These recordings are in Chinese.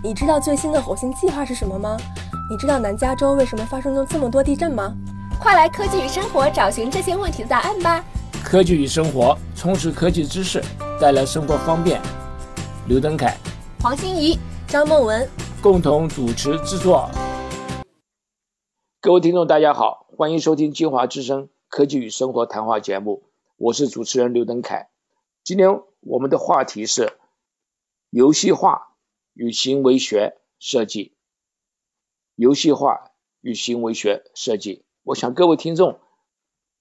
你知道最新的火星计划是什么吗？你知道南加州为什么发生了这么多地震吗？快来科技与生活找寻这些问题的答案吧！科技与生活，充实科技知识，带来生活方便。刘登凯、黄欣怡、张梦文共同主持制作。各位听众，大家好，欢迎收听金华之声科技与生活谈话节目，我是主持人刘登凯。今天我们的话题是游戏化与行为学设计。游戏化与行为学设计，我想各位听众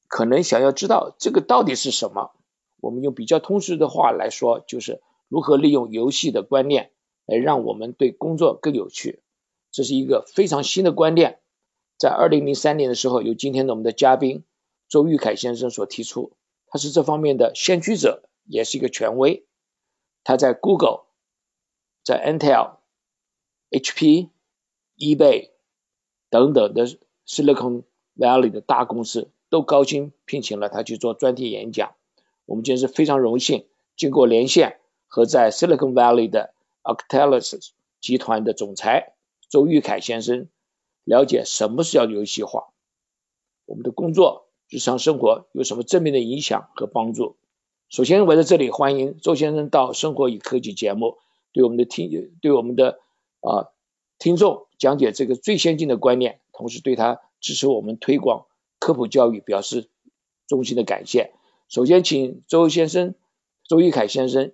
可能想要知道这个到底是什么。我们用比较通俗的话来说，就是如何利用游戏的观念来让我们对工作更有趣。这是一个非常新的观念。在二零零三年的时候，由今天的我们的嘉宾周玉凯先生所提出，他是这方面的先驱者，也是一个权威。他在 Google、在 Intel、HP、eBay 等等的 Silicon Valley 的大公司都高薪聘请了他去做专题演讲。我们今天是非常荣幸，经过连线和在 Silicon Valley 的 Octalis 集团的总裁周玉凯先生。了解什么是叫游戏化，我们的工作、日常生活有什么正面的影响和帮助？首先，我在这里欢迎周先生到《生活与科技》节目，对我们的听、对我们的啊听众讲解这个最先进的观念，同时对他支持我们推广科普教育表示衷心的感谢。首先，请周先生、周一凯先生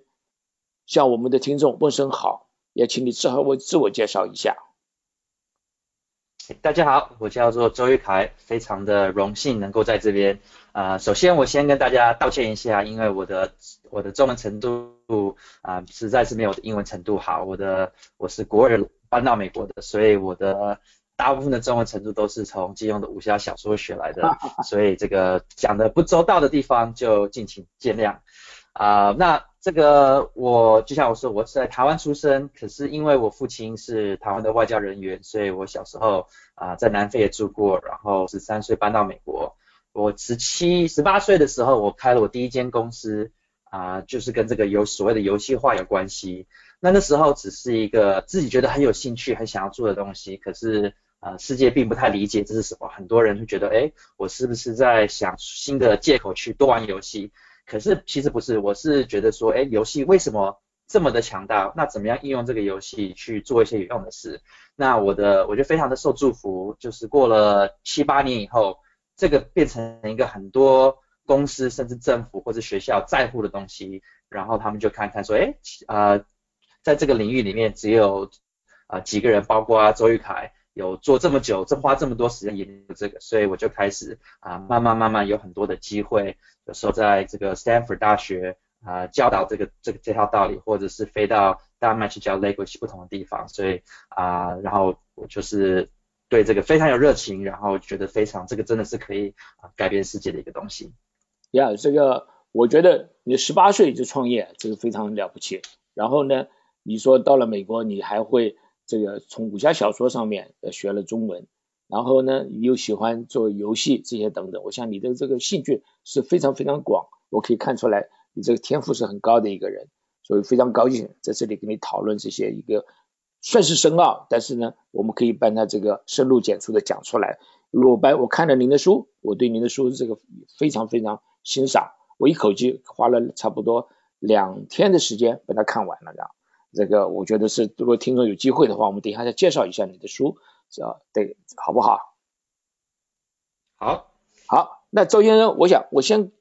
向我们的听众问声好，也请你自我自我介绍一下。大家好，我叫做周玉凯，非常的荣幸能够在这边。啊，首先我先跟大家道歉一下，因为我的我的中文程度啊实在是没有英文程度好。我的我是国人搬到美国的，所以我的大部分的中文程度都是从金庸的武侠小说学来的，所以这个讲的不周到的地方就敬请见谅。啊，那这个我就像我说，我是在台湾出生，可是因为我父亲是台湾的外交人员，所以我小时候啊在南非也住过，然后十三岁搬到美国。我十七、十八岁的时候，我开了我第一间公司啊，就是跟这个游所谓的游戏化有关系。那那时候只是一个自己觉得很有兴趣、很想要做的东西，可是啊世界并不太理解这是什么。很多人会觉得，哎，我是不是在想新的借口去多玩游戏？可是其实不是，我是觉得说，哎，游戏为什么这么的强大？那怎么样应用这个游戏去做一些有用的事？那我的我觉得非常的受祝福，就是过了七八年以后，这个变成一个很多公司甚至政府或者学校在乎的东西，然后他们就看看说，哎，呃，在这个领域里面只有啊几个人，包括啊周玉凯。有做这么久，这花这么多时间研究这个，所以我就开始啊，慢慢慢慢有很多的机会，有时候在这个 Stanford 大学啊教导这个这个这套道理，或者是飞到丹麦去教 language 不同的地方，所以啊，然后我就是对这个非常有热情，然后觉得非常这个真的是可以啊改变世界的一个东西。呀，这个我觉得你十八岁就创业，这个非常了不起。然后呢，你说到了美国，你还会。这个从武侠小说上面呃学了中文，然后呢又喜欢做游戏这些等等，我想你的这个兴趣是非常非常广，我可以看出来你这个天赋是很高的一个人，所以非常高兴在这里跟你讨论这些一个算是深奥，但是呢我们可以把它这个深入简出的讲出来。鲁班我看了您的书，我对您的书这个非常非常欣赏，我一口气花了差不多两天的时间把它看完了这样。这个我觉得是，如果听众有机会的话，我们等一下再介绍一下你的书，啊，对，好不好？好，好，那周先生，我想我先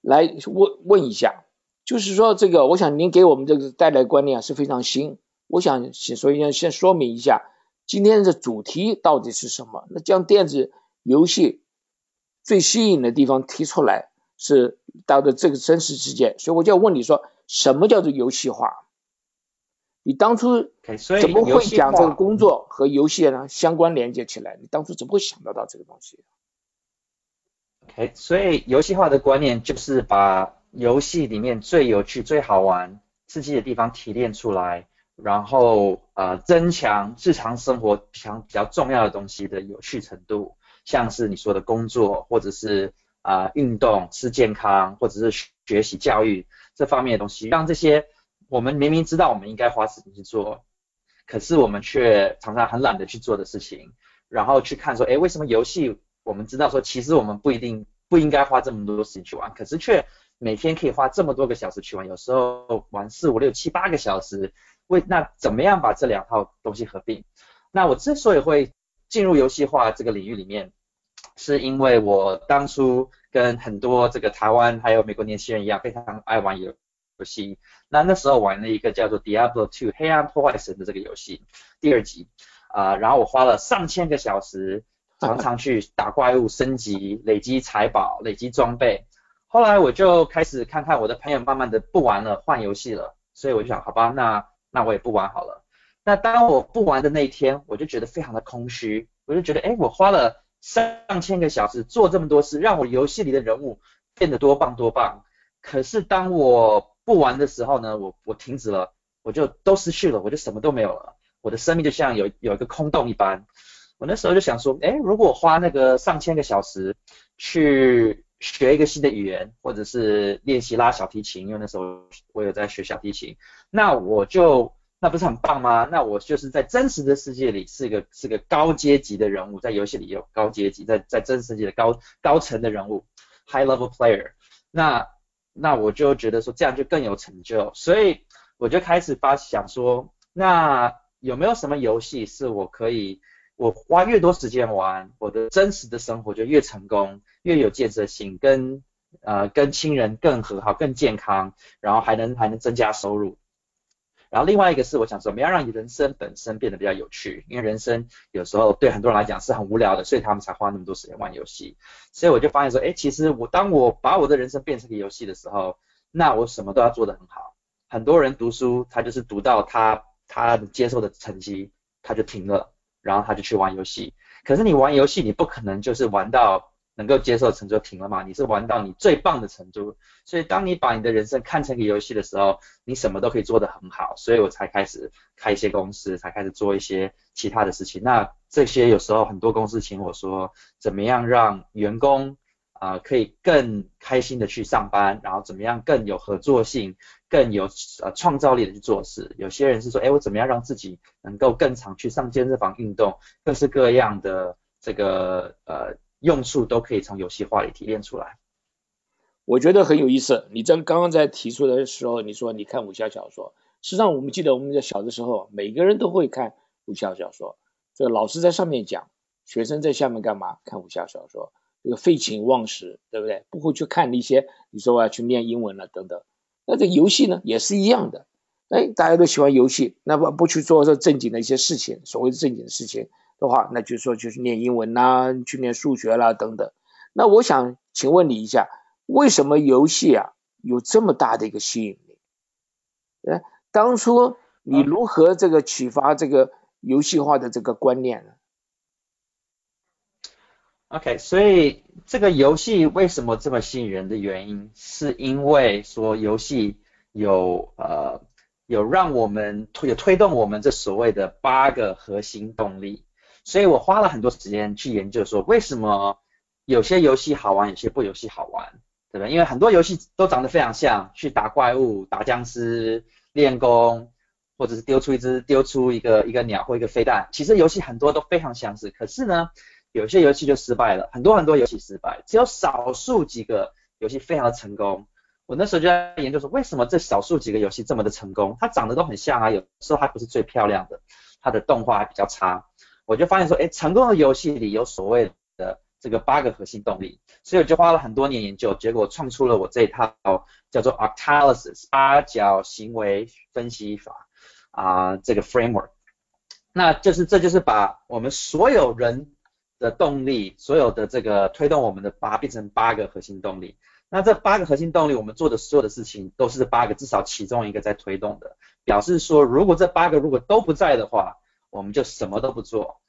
来问问一下，就是说这个，我想您给我们这个带来观念啊是非常新，我想先首先先说明一下今天的主题到底是什么？那将电子游戏最吸引的地方提出来，是到的这个真实世界，所以我就要问你说。什么叫做游戏化？你当初怎么会将这个工作和游戏呢相关连接起来？你当初怎么会想得到这个东西？OK，所以游戏化的观念就是把游戏里面最有趣、最好玩、刺激的地方提炼出来，然后呃增强日常生活常比较重要的东西的有趣程度，像是你说的工作，或者是啊运动、吃健康，或者是学习教育。这方面的东西，让这些我们明明知道我们应该花时间去做，可是我们却常常很懒得去做的事情，然后去看说，哎，为什么游戏我们知道说，其实我们不一定不应该花这么多时间去玩，可是却每天可以花这么多个小时去玩，有时候玩四五六七八个小时，为那怎么样把这两套东西合并？那我之所以会进入游戏化这个领域里面，是因为我当初跟很多这个台湾还有美国年轻人一样，非常爱玩游。游戏，那那时候玩了一个叫做《Diablo 2：黑暗破坏神》的这个游戏，第二集啊，然后我花了上千个小时，常常去打怪物、升级、累积财宝、累积装备。后来我就开始看看我的朋友慢慢的不玩了，换游戏了，所以我就想，好吧，那那我也不玩好了。那当我不玩的那一天，我就觉得非常的空虚，我就觉得，哎，我花了上千个小时做这么多事，让我游戏里的人物变得多棒多棒，可是当我不玩的时候呢，我我停止了，我就都失去了，我就什么都没有了，我的生命就像有有一个空洞一般。我那时候就想说，哎，如果花那个上千个小时去学一个新的语言，或者是练习拉小提琴，因为那时候我有在学小提琴，那我就那不是很棒吗？那我就是在真实的世界里是一个是个高阶级的人物，在游戏里有高阶级，在在真实世界的高高层的人物，high level player。那那我就觉得说这样就更有成就，所以我就开始发想说，那有没有什么游戏是我可以，我花越多时间玩，我的真实的生活就越成功，越有建设性，跟呃跟亲人更和好、更健康，然后还能还能增加收入。然后另外一个是我想怎么样让人生本身变得比较有趣，因为人生有时候对很多人来讲是很无聊的，所以他们才花那么多时间玩游戏。所以我就发现说，哎，其实我当我把我的人生变成个游戏的时候，那我什么都要做得很好。很多人读书，他就是读到他他接受的成绩，他就停了，然后他就去玩游戏。可是你玩游戏，你不可能就是玩到。能够接受程度停了嘛？你是玩到你最棒的程度，所以当你把你的人生看成一个游戏的时候，你什么都可以做得很好。所以我才开始开一些公司，才开始做一些其他的事情。那这些有时候很多公司请我说，怎么样让员工啊可以更开心的去上班，然后怎么样更有合作性、更有呃创造力的去做事。有些人是说，哎，我怎么样让自己能够更常去上健身房运动，各式各样的这个呃。用处都可以从游戏化里提炼出来，我觉得很有意思。你在刚刚在提出的时候，你说你看武侠小说，实际上我们记得我们在小的时候，每个人都会看武侠小说。这个老师在上面讲，学生在下面干嘛？看武侠小说，这个废寝忘食，对不对？不会去看那些你说我要去练英文了等等。那这游戏呢，也是一样的。哎，大家都喜欢游戏，那么不去做这正经的一些事情，所谓的正经的事情。的话，那就说就是念英文啦，去念数学啦等等。那我想请问你一下，为什么游戏啊有这么大的一个吸引力？哎，当初你如何这个启发这个游戏化的这个观念呢？OK，所以这个游戏为什么这么吸引人的原因，是因为说游戏有呃有让我们推有推动我们这所谓的八个核心动力。所以我花了很多时间去研究，说为什么有些游戏好玩，有些不游戏好玩，对不对？因为很多游戏都长得非常像，去打怪物、打僵尸、练功，或者是丢出一只、丢出一个一个鸟或一个飞弹，其实游戏很多都非常相似。可是呢，有些游戏就失败了，很多很多游戏失败，只有少数几个游戏非常的成功。我那时候就在研究说，为什么这少数几个游戏这么的成功？它长得都很像啊，有时候还不是最漂亮的，它的动画还比较差。我就发现说，哎，成功的游戏里有所谓的这个八个核心动力，所以我就花了很多年研究，结果创出了我这一套叫做 Octalysis 八角行为分析法啊，这个 framework。那就是这就是把我们所有人的动力，所有的这个推动我们的八变成八个核心动力。那这八个核心动力，我们做的所有的事情都是八个至少其中一个在推动的，表示说，如果这八个如果都不在的话。我们就什么都不做，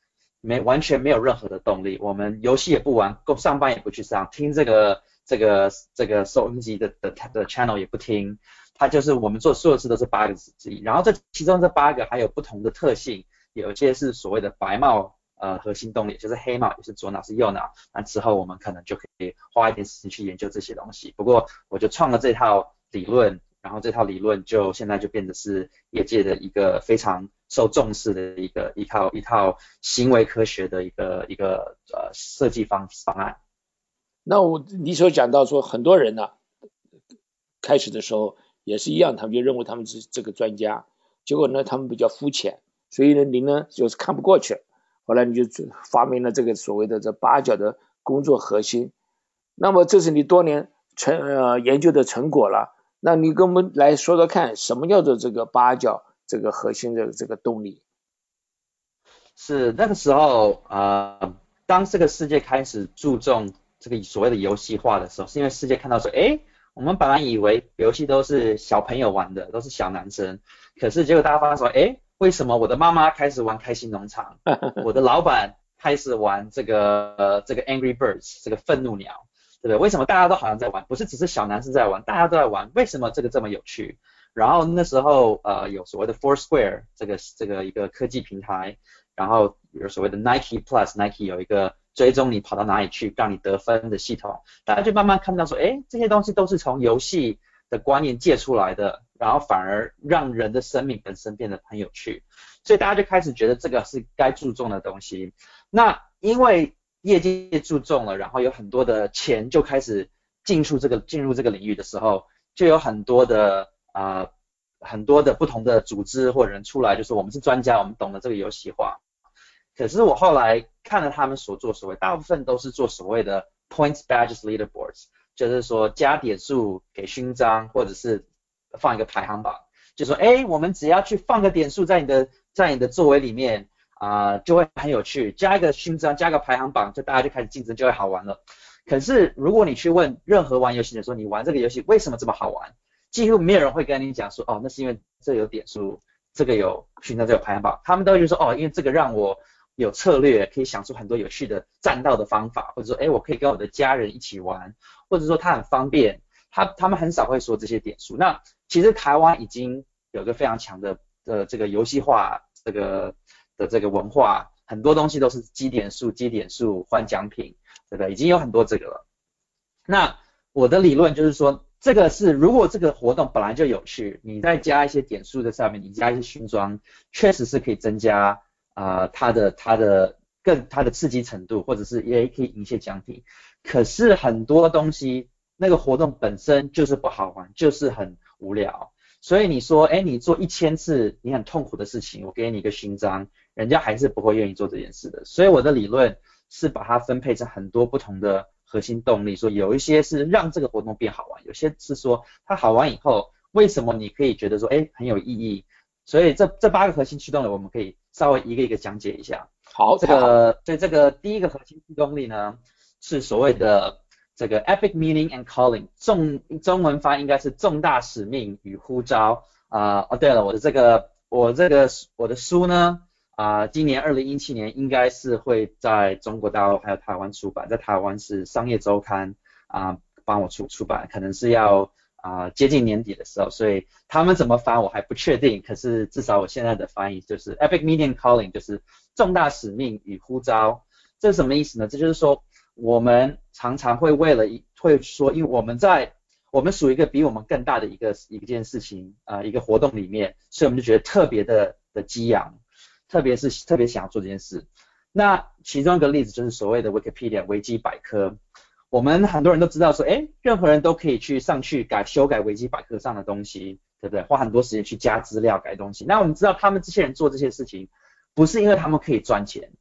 没完全没有任何的动力。我们游戏也不玩，够上班也不去上，听这个这个这个收音机的的的 channel 也不听。它就是我们做所有事都是八个字之一。然后这其中这八个还有不同的特性，有些是所谓的白帽呃核心动力，就是黑帽，也是左脑是右脑。那之后我们可能就可以花一点时间去研究这些东西。不过我就创了这套理论，然后这套理论就现在就变得是业界的一个非常受重视的一个一套一套行为科学的一个一个呃设计方方案。那我你所讲到说很多人呢，开始的时候也是一样，他们就认为他们是这个专家，结果呢他们比较肤浅，所以呢您呢就是看不过去，后来你就发明了这个所谓的这八角的工作核心，那么这是你多年成呃研究的成果了，那你跟我们来说说看，什么叫做这个八角这个核心的这个动力？是那个时候啊，当这个世界开始注重。这个所谓的游戏化的时候，是因为世界看到说，哎，我们本来以为游戏都是小朋友玩的，都是小男生，可是结果大家发现说，哎，为什么我的妈妈开始玩开心农场，我的老板开始玩这个这个 Angry Birds 这个愤怒鸟，对不对？为什么大家都好像在玩？不是只是小男生在玩，大家都在玩，为什么这个这么有趣？然后那时候呃有所谓的 Foursquare 这个这个一个科技平台，然后有所谓的 Nike Plus，Nike 有一个。追踪你跑到哪里去，让你得分的系统，大家就慢慢看到说，哎，这些东西都是从游戏的观念借出来的，然后反而让人的生命本身变得很有趣，所以大家就开始觉得这个是该注重的东西。那因为业界注重了，然后有很多的钱就开始进入这个进入这个领域的时候，就有很多的啊很多的不同的组织或人出来，就是我们是专家，我们懂得这个游戏化。可是我后来看了他们所做所谓，大部分都是做所谓的 points badges leaderboards，就是说加点数给勋章，或者是放一个排行榜，就说哎，我们只要去放个点数在你的在你的座位里面啊，就会很有趣，加一个勋章，加个排行榜，就大家就开始竞争，就会好玩了。可是如果你去问任何玩游戏的说，你玩这个游戏为什么这么好玩，几乎没有人会跟你讲说，哦，那是因为这有点数，这个有勋章，这有排行榜，他们都会说，哦，因为这个让我。有策略，可以想出很多有趣的战斗的方法，或者说，哎，我可以跟我的家人一起玩，或者说它很方便，他他们很少会说这些点数。那其实台湾已经有个非常强的呃这个游戏化这个的这个文化，很多东西都是积点数、积点数换奖品，对不对？已经有很多这个了。那我的理论就是说，这个是如果这个活动本来就有趣，你再加一些点数在上面，你加一些勋章，确实是可以增加。啊，它的它的更它的刺激程度，或者是也可以赢一些奖品，可是很多东西那个活动本身就是不好玩，就是很无聊。所以你说，哎，你做一千次你很痛苦的事情，我给你一个勋章，人家还是不会愿意做这件事的。所以我的理论是把它分配成很多不同的核心动力，说有一些是让这个活动变好玩，有些是说它好玩以后，为什么你可以觉得说，哎，很有意义。所以这这八个核心驱动力，我们可以稍微一个一个讲解一下。好，这个对这个第一个核心驱动力呢，是所谓的这个 epic meaning and calling，重中文翻应该是重大使命与呼召啊。哦，对了，我的这个我这个我的书呢啊，今年二零一七年应该是会在中国大陆还有台湾出版，在台湾是商业周刊啊帮我出出版，可能是要。啊，接近年底的时候，所以他们怎么翻我还不确定。可是至少我现在的翻译就是 epic meaning calling，就是重大使命与呼召。这是什么意思呢？这就是说我们常常会为了一会说，因为我们在我们属于一个比我们更大的一个一件事情啊一个活动里面，所以我们就觉得特别的的激昂，特别是特别想要做这件事。那其中一个例子就是所谓的 Wikipedia 维基百科。我们很多人都知道说，哎，任何人都可以去上去改修改维基百科上的东西，对不对？花很多时间去加资料、改东西。那我们知道他们这些人做这些事情，不是因为他们可以赚钱，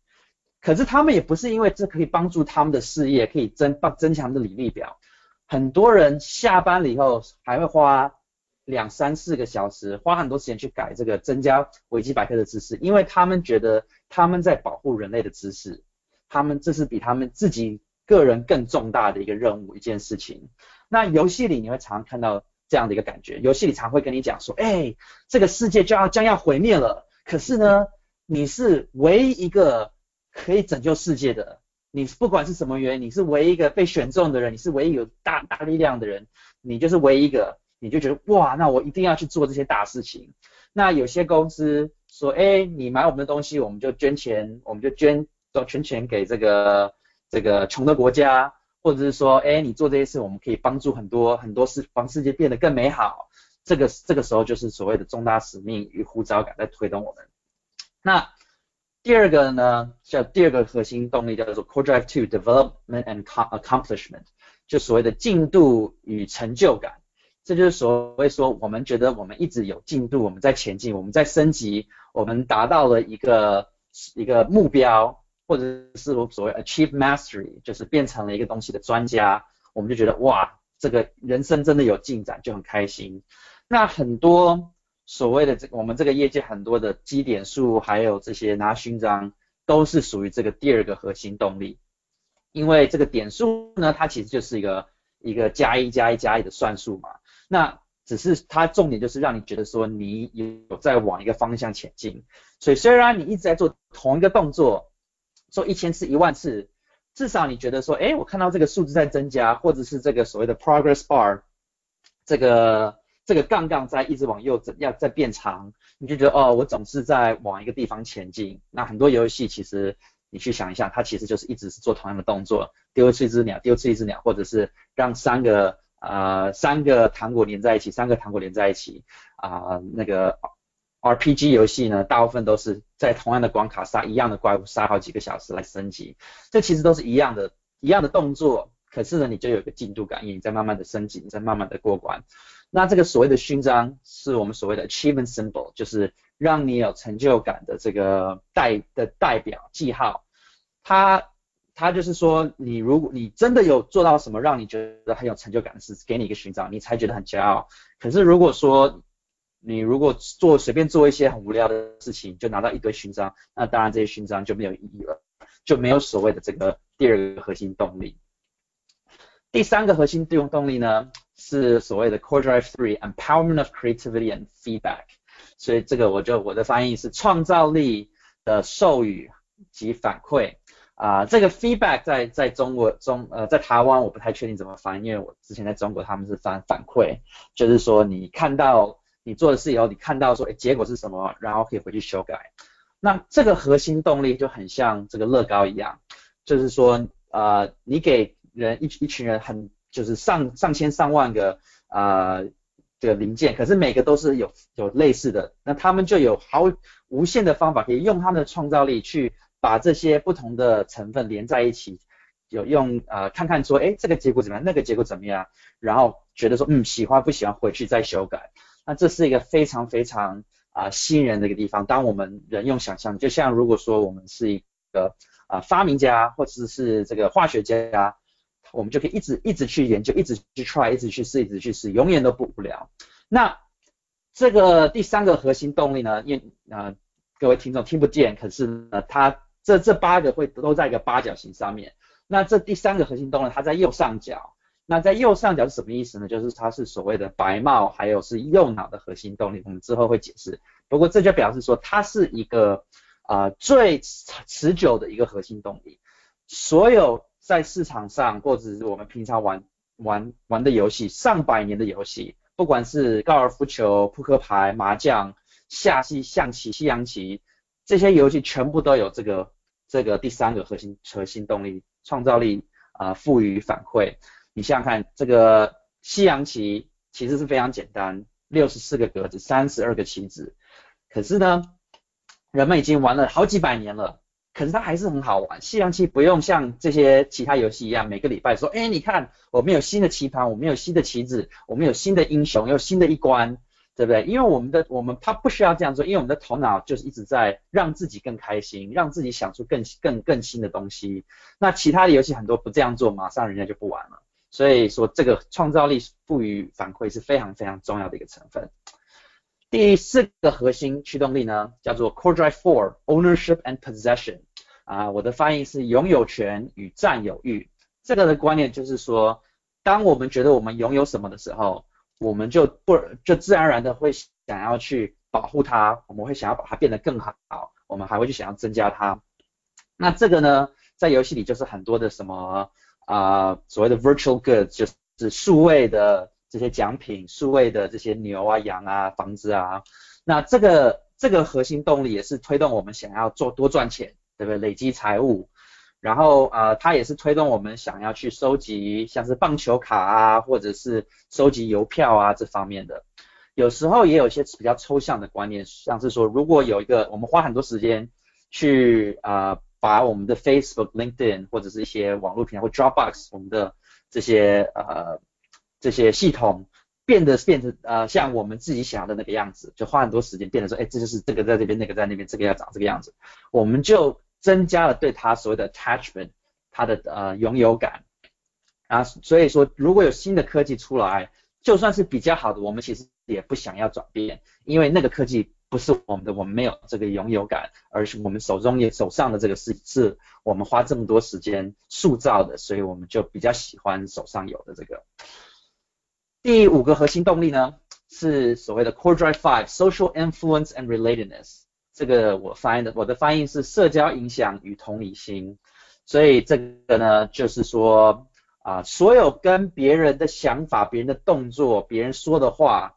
可是他们也不是因为这可以帮助他们的事业，可以增帮增强的履历表。很多人下班了以后，还会花两三四个小时，花很多时间去改这个增加维基百科的知识，因为他们觉得他们在保护人类的知识，他们这是比他们自己。个人更重大的一个任务，一件事情。那游戏里你会常常看到这样的一个感觉，游戏里常会跟你讲说，哎，这个世界就要将要毁灭了，可是呢，你是唯一一个可以拯救世界的，你不管是什么原因，你是唯一一个被选中的人，你是唯一有大大力量的人，你就是唯一一个，你就觉得哇，那我一定要去做这些大事情。那有些公司说，哎，你买我们的东西，我们就捐钱，我们就捐都全钱给这个。这个穷的国家，或者是说，哎，你做这些事，我们可以帮助很多很多事，帮世界变得更美好。这个这个时候就是所谓的重大使命与呼召感在推动我们。那第二个呢，叫第二个核心动力叫做 Core Drive to Development and Accomplishment，就所谓的进度与成就感。这就是所谓说，我们觉得我们一直有进度，我们在前进，我们在升级，我们达到了一个一个目标，或者是我所谓 achieve mastery，就是变成了一个东西的专家，我们就觉得哇，这个人生真的有进展，就很开心。那很多所谓的这我们这个业界很多的基点数，还有这些拿勋章，都是属于这个第二个核心动力，因为这个点数呢，它其实就是一个一个加一加一加一的算数嘛。那只是它重点就是让你觉得说你有在往一个方向前进，所以虽然你一直在做同一个动作，做一千次一万次，至少你觉得说，哎，我看到这个数字在增加，或者是这个所谓的 progress bar，这个这个杠杠在一直往右要在变长，你就觉得哦，我总是在往一个地方前进。那很多游戏其实你去想一下，它其实就是一直是做同样的动作，丢出一只鸟，丢出一只鸟，或者是让三个。呃，三个糖果连在一起，三个糖果连在一起啊，那个 RPG 游戏呢，大部分都是在同样的关卡杀一样的怪物，杀好几个小时来升级。这其实都是一样的，一样的动作，可是呢，你就有个进度感，因为你在慢慢的升级，你在慢慢的过关。那这个所谓的勋章，是我们所谓的 achievement symbol，就是让你有成就感的这个代的代表记号，它。他就是说，你如果你真的有做到什么让你觉得很有成就感的事，给你一个勋章，你才觉得很骄傲。可是如果说你如果做随便做一些很无聊的事情，就拿到一堆勋章，那当然这些勋章就没有意义了，就没有所谓的这个第二个核心动力。第三个核心动动力呢，是所谓的 Core Drive Three Empowerment of Creativity and Feedback。所以这个我就我的翻译是创造力的授予及反馈。啊，这个 feedback 在在中国中呃在台湾我不太确定怎么翻，因为我之前在中国他们是翻反馈，就是说你看到你做的事以后，你看到说哎结果是什么，然后可以回去修改。那这个核心动力就很像这个乐高一样，就是说呃你给人一一群人很就是上上千上万个啊这个零件，可是每个都是有有类似的，那他们就有好无限的方法可以用他们的创造力去。把这些不同的成分连在一起，有用呃看看说，哎，这个结果怎么样，那个结果怎么样，然后觉得说，嗯，喜欢不喜欢，回去再修改。那这是一个非常非常啊吸引人的一个地方。当我们人用想象，就像如果说我们是一个啊发明家或者是这个化学家，我们就可以一直一直去研究，一直去 try，一直去试，一直去试，永远都不无聊。那这个第三个核心动力呢，因啊各位听众听不见，可是呢它。这这八个会都在一个八角形上面。那这第三个核心动力，它在右上角。那在右上角是什么意思呢？就是它是所谓的白帽，还有是右脑的核心动力。我们之后会解释。不过这就表示说，它是一个啊最持久的一个核心动力。所有在市场上或者是我们平常玩玩玩的游戏，上百年的游戏，不管是高尔夫球、扑克牌、麻将、下棋象棋、西洋棋。这些游戏全部都有这个这个第三个核心核心动力，创造力啊，赋予反馈。你想想看，这个西洋棋其实是非常简单，六十四个格子，三十二个棋子。可是呢，人们已经玩了好几百年了，可是它还是很好玩。西洋棋不用像这些其他游戏一样，每个礼拜说，哎，你看我们有新的棋盘，我们有新的棋子，我们有新的英雄，有新的一关。对不对？因为我们的我们他不需要这样做，因为我们的头脑就是一直在让自己更开心，让自己想出更更更新的东西。那其他的游戏很多不这样做，马上人家就不玩了。所以说这个创造力赋予反馈是非常非常重要的一个成分。第四个核心驱动力呢，叫做 Core Drive Four Ownership and Possession。啊，我的翻译是拥有权与占有欲。这个的观念就是说，当我们觉得我们拥有什么的时候。我们就不就自然而然的会想要去保护它，我们会想要把它变得更好，我们还会去想要增加它。那这个呢，在游戏里就是很多的什么啊，所谓的 virtual goods，就是数位的这些奖品，数位的这些牛啊、羊啊、房子啊。那这个这个核心动力也是推动我们想要做多赚钱，对不对？累积财务。然后呃，它也是推动我们想要去收集像是棒球卡啊，或者是收集邮票啊这方面的。有时候也有一些比较抽象的观念，像是说，如果有一个我们花很多时间去啊把我们的 Facebook、LinkedIn 或者是一些网络平台或 Dropbox 我们的这些呃这些系统变得变成呃像我们自己想要的那个样子，就花很多时间变得说，哎，这就是这个在这边，那个在那边，这个要长这个样子，我们就增加了对它所谓的 attachment，它的呃拥有感啊，所以说如果有新的科技出来，就算是比较好的，我们其实也不想要转变，因为那个科技不是我们的，我们没有这个拥有感，而是我们手中也手上的这个是是我们花这么多时间塑造的，所以我们就比较喜欢手上有的这个。第五个核心动力呢，是所谓的 Core Drive Five Social Influence and Relatedness。这个我翻译的，我的翻译是社交影响与同理心。所以这个呢，就是说啊，所有跟别人的想法、别人的动作、别人说的话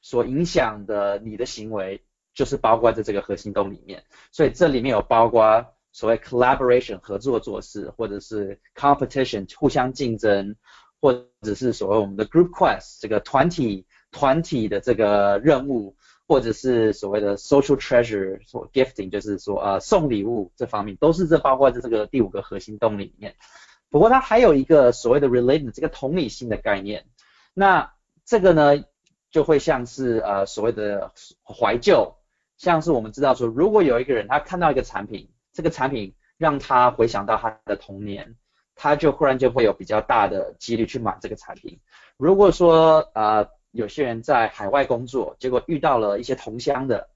所影响的你的行为，就是包括在这个核心动里面。所以这里面有包括所谓 collaboration 合作做事，或者是 competition 互相竞争，或者是所谓我们的 group quest 这个团体团体的这个任务。或者是所谓的 social treasure，所 gifting，就是说呃送礼物这方面，都是这包括在这个第五个核心动力里面。不过它还有一个所谓的 related 这个同理心的概念。那这个呢，就会像是呃所谓的怀旧，像是我们知道说，如果有一个人他看到一个产品，这个产品让他回想到他的童年，他就忽然就会有比较大的几率去买这个产品。如果说呃。有些人在海外工作，结果遇到了一些同乡的，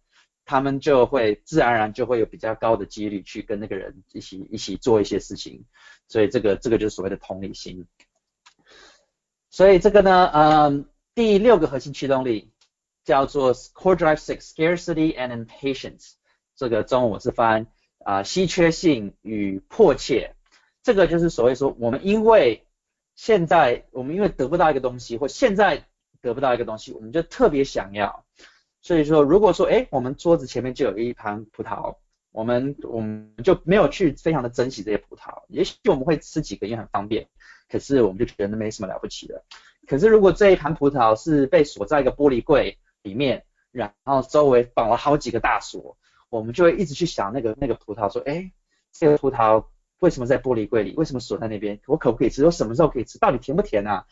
他们就会自然而然就会有比较高的几率去跟那个人一起一起做一些事情，所以这个这个就是所谓的同理心。所以这个呢，嗯，第六个核心驱动力叫做 Core Drive Six Scarcity and Impatience，这个中文我是翻啊稀缺性与迫切，这个就是所谓说我们因为现在我们因为得不到一个东西或现在。得不到一个东西，我们就特别想要。所以说，如果说，哎，我们桌子前面就有一盘葡萄，我们我们就没有去非常的珍惜这些葡萄。也许我们会吃几个，因为很方便。可是我们就觉得没什么了不起的。可是如果这一盘葡萄是被锁在一个玻璃柜里面，然后周围绑了好几个大锁，我们就会一直去想那个那个葡萄，说，哎，这个葡萄为什么在玻璃柜里？为什么锁在那边？我可不可以吃？我什么时候可以吃？到底甜不甜啊？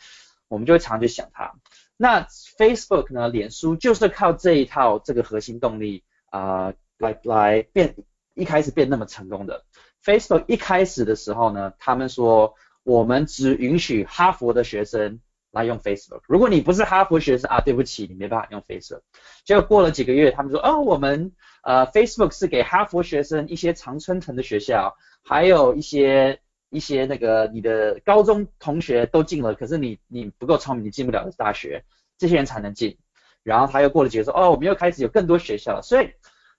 我们就会常去想它。那 Facebook 呢？脸书就是靠这一套这个核心动力啊，来来变一开始变那么成功的。Facebook 一开始的时候呢，他们说我们只允许哈佛的学生来用 Facebook。如果你不是哈佛学生啊，对不起，你没办法用 Facebook。结果过了几个月，他们说哦，我们呃 Facebook 是给哈佛学生一些常春藤的学校，还有一些。一些那个你的高中同学都进了，可是你你不够聪明，你进不了大学，这些人才能进。然后他又过了几个说，哦，我们又开始有更多学校。所以，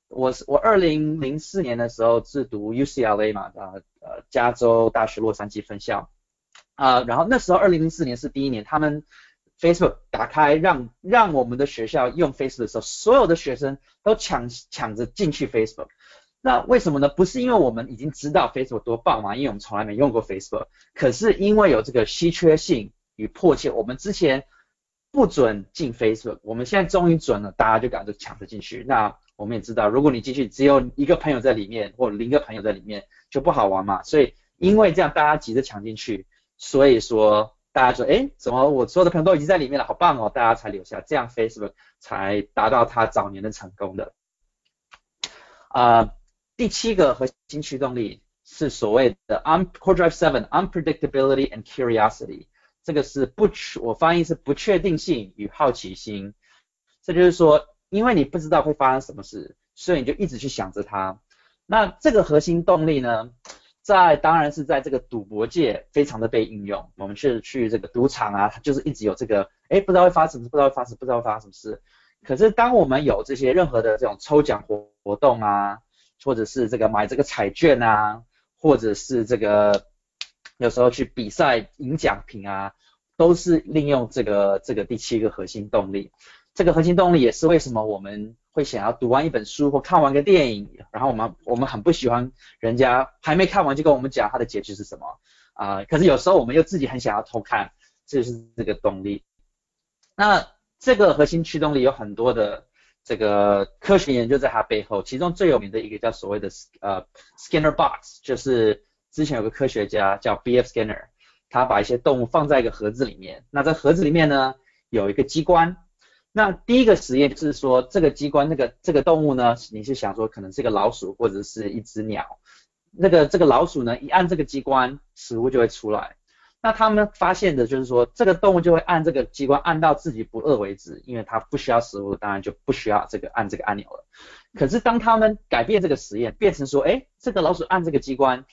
我是我二零零四年的时候是读 UCLA 嘛，啊呃加州大学洛杉矶分校啊。然后那时候二零零四年是第一年，他们 Facebook 打开让让我们的学校用 Facebook 的时候，所有的学生都抢抢着进去 Facebook。那为什么呢？不是因为我们已经知道 Facebook 多棒嘛？因为我们从来没用过 Facebook。可是因为有这个稀缺性与迫切，我们之前不准进 Facebook，我们现在终于准了，大家就赶着抢着进去。那我们也知道，如果你进去只有一个朋友在里面，或零个朋友在里面，就不好玩嘛。所以因为这样，大家急着抢进去，所以说大家说，哎，怎么我所有的朋友都已经在里面了，好棒哦，大家才留下，这样 Facebook 才达到它早年的成功的。啊。第七个核心驱动力是所谓的 un core drive seven unpredictability and curiosity，这个是不确我翻译是不确定性与好奇心。这就是说，因为你不知道会发生什么事，所以你就一直去想着它。那这个核心动力呢，在当然是在这个赌博界非常的被应用。我们去去这个赌场啊，它就是一直有这个，哎，不知道会发生什么，不知道会发生，不知道会发生什么事。可是当我们有这些任何的这种抽奖活活动啊，或者是这个买这个彩券啊，或者是这个有时候去比赛赢奖品啊，都是利用这个这个第七个核心动力。这个核心动力也是为什么我们会想要读完一本书或看完个电影，然后我们我们很不喜欢人家还没看完就跟我们讲它的结局是什么啊？可是有时候我们又自己很想要偷看，这就是这个动力。那这个核心驱动力有很多的这个科学研究在它背后，其中最有名的一个叫所谓的呃 Skinner box，就是之前有个科学家叫 B.F. Skinner，他把一些动物放在一个盒子里面，那在盒子里面呢有一个机关，那第一个实验是说这个机关那个这个动物呢，你是想说可能是一个老鼠或者是一只鸟，那个这个老鼠呢一按这个机关，食物就会出来。那他们发现的就是说，这个动物就会按这个机关按到自己不饿为止，因为它不需要食物，当然就不需要这个按这个按钮了。可是当他们改变这个实验，变成说，哎，这个老鼠按这个机关，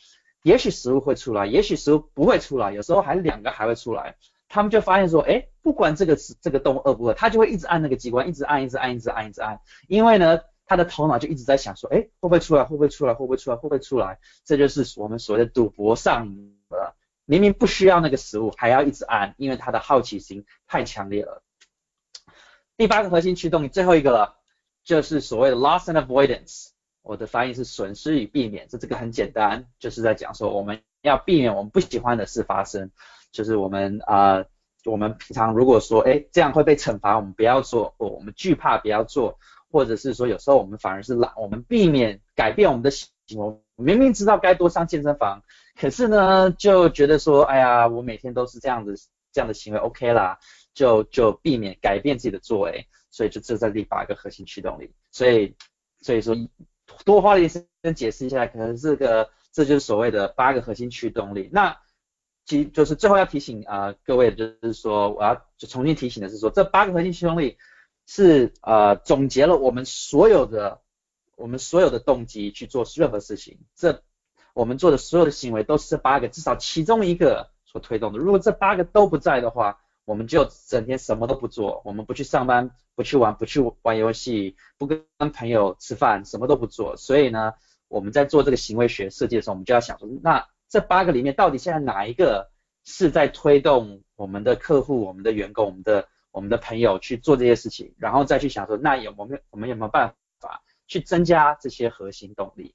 也许食物会出来，也许食物不会出来，有时候还两个还会出来。他们就发现说，哎，不管这个这个动物饿不饿，它就会一直按那个机关，一直按，一直按，一直按，一直按，因为呢，它的头脑就一直在想说，哎，会不会出来？会不会出来？会不会出来？会不会出来？这就是我们所谓的赌博上瘾。明明不需要那个食物，还要一直按，因为他的好奇心太强烈了。第八个核心驱动力，最后一个了，就是所谓的 loss and avoidance。我的翻译是损失与避免，这这个很简单，就是在讲说我们要避免我们不喜欢的事发生，就是我们啊，我们平常如果说哎这样会被惩罚，我们不要做，我们惧怕不要做，或者是说有时候我们反而是懒，我们避免改变我们的我。明明知道该多上健身房。可是呢，就觉得说，哎呀，我每天都是这样子，这样的行为 OK 啦，就就避免改变自己的作为，所以就这在第八个核心驱动力。所以，所以说多花了一些解释一下，可能这个这就是所谓的八个核心驱动力。那其就是最后要提醒啊各位，就是说我要就重新提醒的是说，这八个核心驱动力是呃总结了我们所有的我们所有的动机去做任何事情。这我们做的所有的行为都是这八个，至少其中一个所推动的。如果这八个都不在的话，我们就整天什么都不做，我们不去上班，不去玩，不去玩游戏，不跟朋友吃饭，什么都不做。所以呢，我们在做这个行为学设计的时候，我们就要想说，那这八个里面到底现在哪一个是在推动我们的客户、我们的员工、我们的我们的朋友去做这些事情？然后再去想说，那有我们我们有没有办法去增加这些核心动力？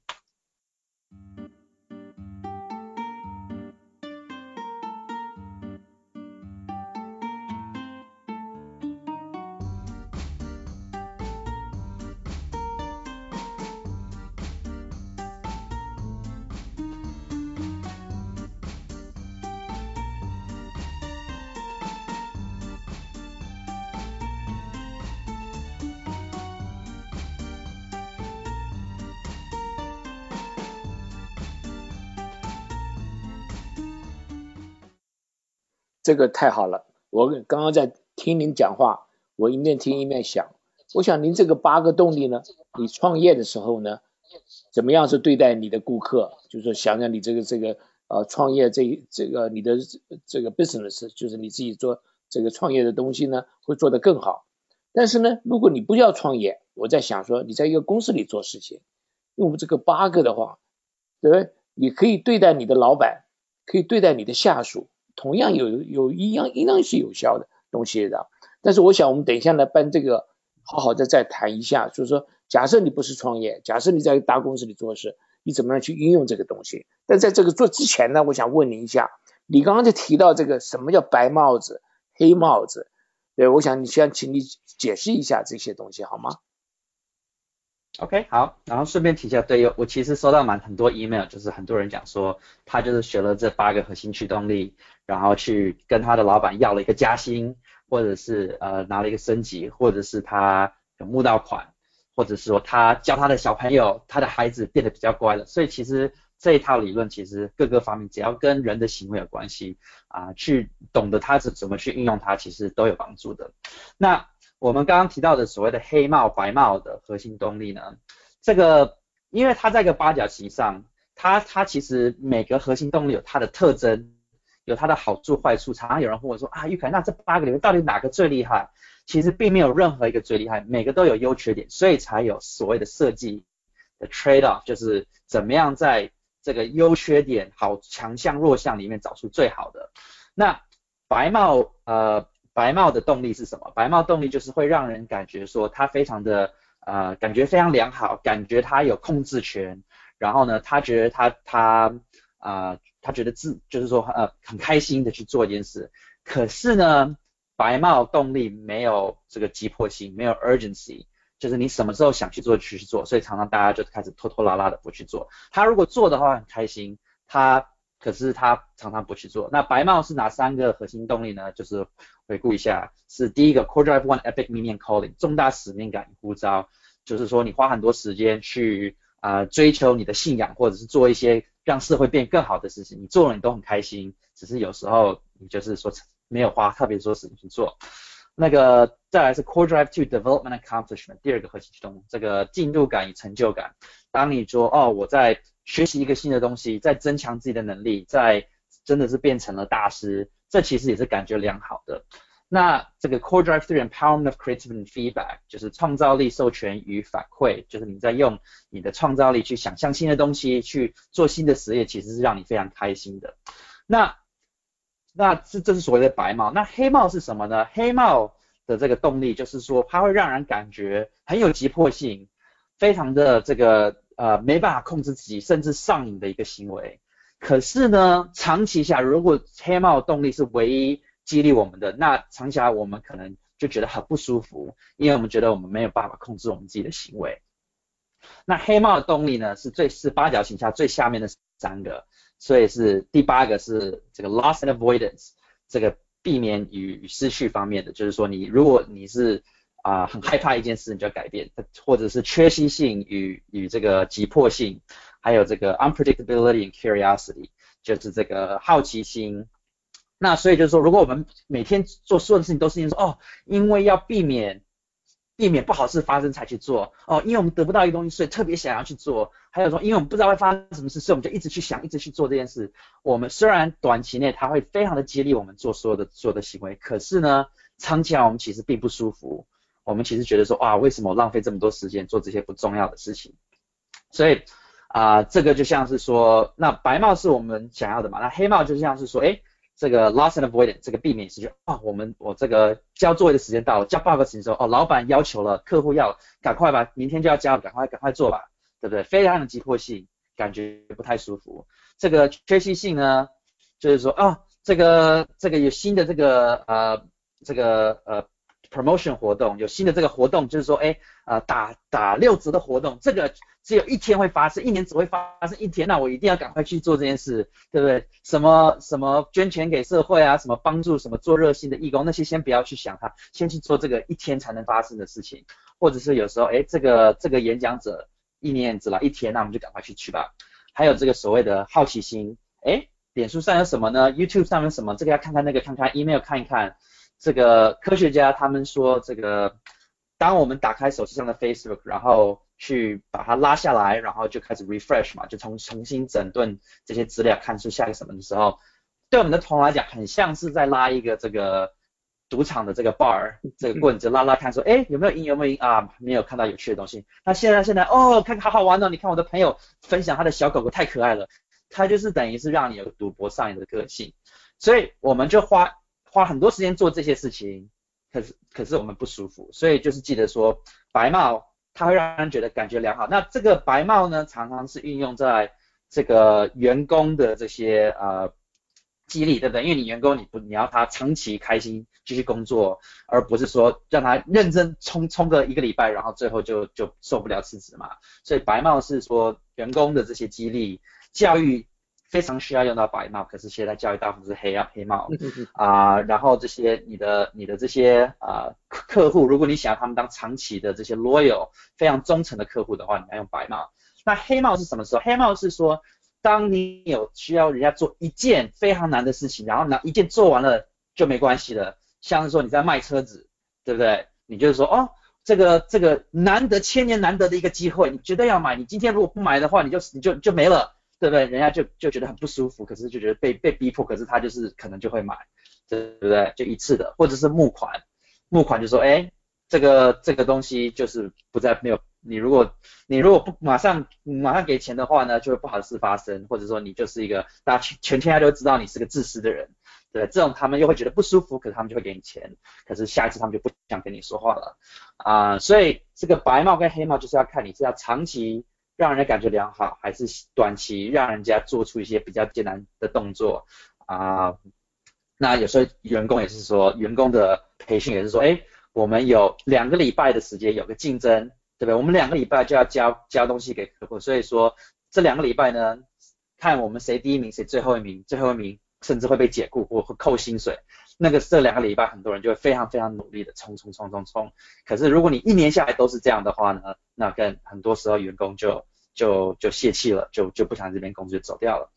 这个太好了，我刚刚在听您讲话，我一面听一面想，我想您这个八个动力呢，你创业的时候呢，怎么样是对待你的顾客？就是想想你这个这个呃创业这这个你的这个 business，就是你自己做这个创业的东西呢，会做得更好。但是呢，如果你不要创业，我在想说你在一个公司里做事情，用这个八个的话，对不对？你可以对待你的老板，可以对待你的下属。同样有有一样一样是有效的东西的，但是我想我们等一下呢，办这个好好的再谈一下，就是说，假设你不是创业，假设你在大公司里做事，你怎么样去运用这个东西？但在这个做之前呢，我想问你一下，你刚刚就提到这个什么叫白帽子、黑帽子，对，我想你先请你解释一下这些东西好吗？OK，好，然后顺便提一下，对，我其实收到蛮很多 email，就是很多人讲说，他就是学了这八个核心驱动力，然后去跟他的老板要了一个加薪，或者是呃拿了一个升级，或者是他有募到款，或者是说他教他的小朋友，他的孩子变得比较乖了。所以其实这一套理论其实各个方面只要跟人的行为有关系啊，去懂得他是怎么去运用它，其实都有帮助的。那我们刚刚提到的所谓的黑帽白帽的核心动力呢，这个因为它在一个八角形上，它它其实每个核心动力有它的特征，有它的好处坏处。常常有人问我说啊，玉凯，那这八个里面到底哪个最厉害？其实并没有任何一个最厉害，每个都有优缺点，所以才有所谓的设计的 trade off，就是怎么样在这个优缺点、好强项、弱项里面找出最好的。那白帽呃。白帽的动力是什么？白帽动力就是会让人感觉说他非常的呃，感觉非常良好，感觉他有控制权，然后呢，他觉得他他啊，他觉得自就是说呃很开心的去做一件事。可是呢，白帽动力没有这个急迫性，没有 urgency，就是你什么时候想去做就去做，所以常常大家就开始拖拖拉拉的不去做。他如果做的话很开心，他可是他常常不去做。那白帽是哪三个核心动力呢？就是回顾一下，是第一个 core drive one epic meaning calling 重大使命感呼召，就是说你花很多时间去啊追求你的信仰，或者是做一些让社会变更好的事情，你做了你都很开心，只是有时候你就是说没有花特别多时间去做。那个再来是 core drive two development accomplishment 第二个核心驱动，这个进度感与成就感。当你说哦我在学习一个新的东西，在增强自己的能力，在真的是变成了大师，这其实也是感觉良好的。那这个 Core Drive Three Empowerment of Creativity Feedback 就是创造力授权与反馈，就是你在用你的创造力去想象新的东西，去做新的实验，其实是让你非常开心的。那那这这是所谓的白帽，那黑帽是什么呢？黑帽的这个动力就是说，它会让人感觉很有急迫性，非常的这个。呃，没办法控制自己，甚至上瘾的一个行为。可是呢，长期下，如果黑帽动力是唯一激励我们的，那长期下我们可能就觉得很不舒服，因为我们觉得我们没有办法控制我们自己的行为。那黑帽的动力呢，是最是八角形下最下面的三个，所以是第八个是这个 loss and avoidance，这个避免与失去方面的，就是说你如果你是。啊，很害怕一件事，你就要改变，或者是缺席性与与这个急迫性，还有这个 unpredictability and curiosity，就是这个好奇心。那所以就是说，如果我们每天做所有的事情都是因为说，哦，因为要避免避免不好事发生才去做，哦，因为我们得不到一个东西，所以特别想要去做。还有说，因为我们不知道会发生什么事，所以我们就一直去想，一直去做这件事。我们虽然短期内它会非常的激励我们做所有的所有的行为，可是呢，长期来我们其实并不舒服。我们其实觉得说，哇，为什么浪费这么多时间做这些不重要的事情？所以啊，这个就像是说，那白帽是我们想要的嘛，那黑帽就像是说，哎，这个 loss and avoidance 这个避免失去啊，我们我这个交作业的时间到了，交报告时间时候，哦，老板要求了，客户要赶快吧，明天就要交，赶快赶快做吧，对不对？非常的急迫性，感觉不太舒服。这个缺席性呢，就是说，啊，这个这个有新的这个呃这个呃。Promotion 活动有新的这个活动，就是说，哎，呃，打打六折的活动，这个只有一天会发生，一年只会发生一天，那我一定要赶快去做这件事，对不对？什么什么捐钱给社会啊，什么帮助什么做热心的义工，那些先不要去想它，先去做这个一天才能发生的事情，或者是有时候，哎，这个这个演讲者一年只来一天，那我们就赶快去去吧。还有这个所谓的好奇心，哎，脸书上有什么呢？YouTube 上有什么？这个要看看，那个看看，email 看一看。这个科学家他们说，这个当我们打开手机上的 Facebook，然后去把它拉下来，然后就开始 refresh 嘛，就重重新整顿这些资料，看出下一个什么的时候，对我们的头来讲，很像是在拉一个这个赌场的这个 bar，这个棍子拉拉看，说，哎，有没有赢，有没有赢啊？没有看到有趣的东西。那现在现在，哦，看看好好玩哦！你看我的朋友分享他的小狗狗太可爱了，他就是等于是让你有赌博上瘾的个性，所以我们就花。花很多时间做这些事情，可是可是我们不舒服，所以就是记得说白帽它会让人觉得感觉良好。那这个白帽呢，常常是运用在这个员工的这些呃激励，对不对？因为你员工你不你要他长期开心继续工作，而不是说让他认真冲冲个一个礼拜，然后最后就就受不了辞职嘛。所以白帽是说员工的这些激励教育。非常需要用到白帽，可是现在教育大部分是黑啊黑帽啊，然后这些你的你的这些啊客户，如果你想要他们当长期的这些 loyal 非常忠诚的客户的话，你要用白帽。那黑帽是什么时候？黑帽是说，当你有需要人家做一件非常难的事情，然后拿一件做完了就没关系了，像是说你在卖车子，对不对？你就是说哦，这个这个难得千年难得的一个机会，你绝对要买。你今天如果不买的话，你就你就就没了。对不对？人家就就觉得很不舒服，可是就觉得被被逼迫，可是他就是可能就会买，对不对？就一次的，或者是募款，募款就说，哎，这个这个东西就是不再没有，你如果你如果不马上马上给钱的话呢，就会不好的事发生，或者说你就是一个大家全天下都知道你是个自私的人，对，这种他们又会觉得不舒服，可是他们就会给你钱，可是下一次他们就不想跟你说话了啊，所以这个白帽跟黑帽就是要看你是要长期。让人感觉良好，还是短期让人家做出一些比较艰难的动作啊？那有时候员工也是说，员工的培训也是说，哎，我们有两个礼拜的时间有个竞争，对不对？我们两个礼拜就要交交东西给客户，所以说这两个礼拜呢，看我们谁第一名，谁最后一名，最后一名甚至会被解雇或扣薪水。那个这两个礼拜，很多人就会非常非常努力的冲冲冲冲冲。可是如果你一年下来都是这样的话呢，那跟很多时候员工就就就泄气了，就就不想这边工作就走掉了。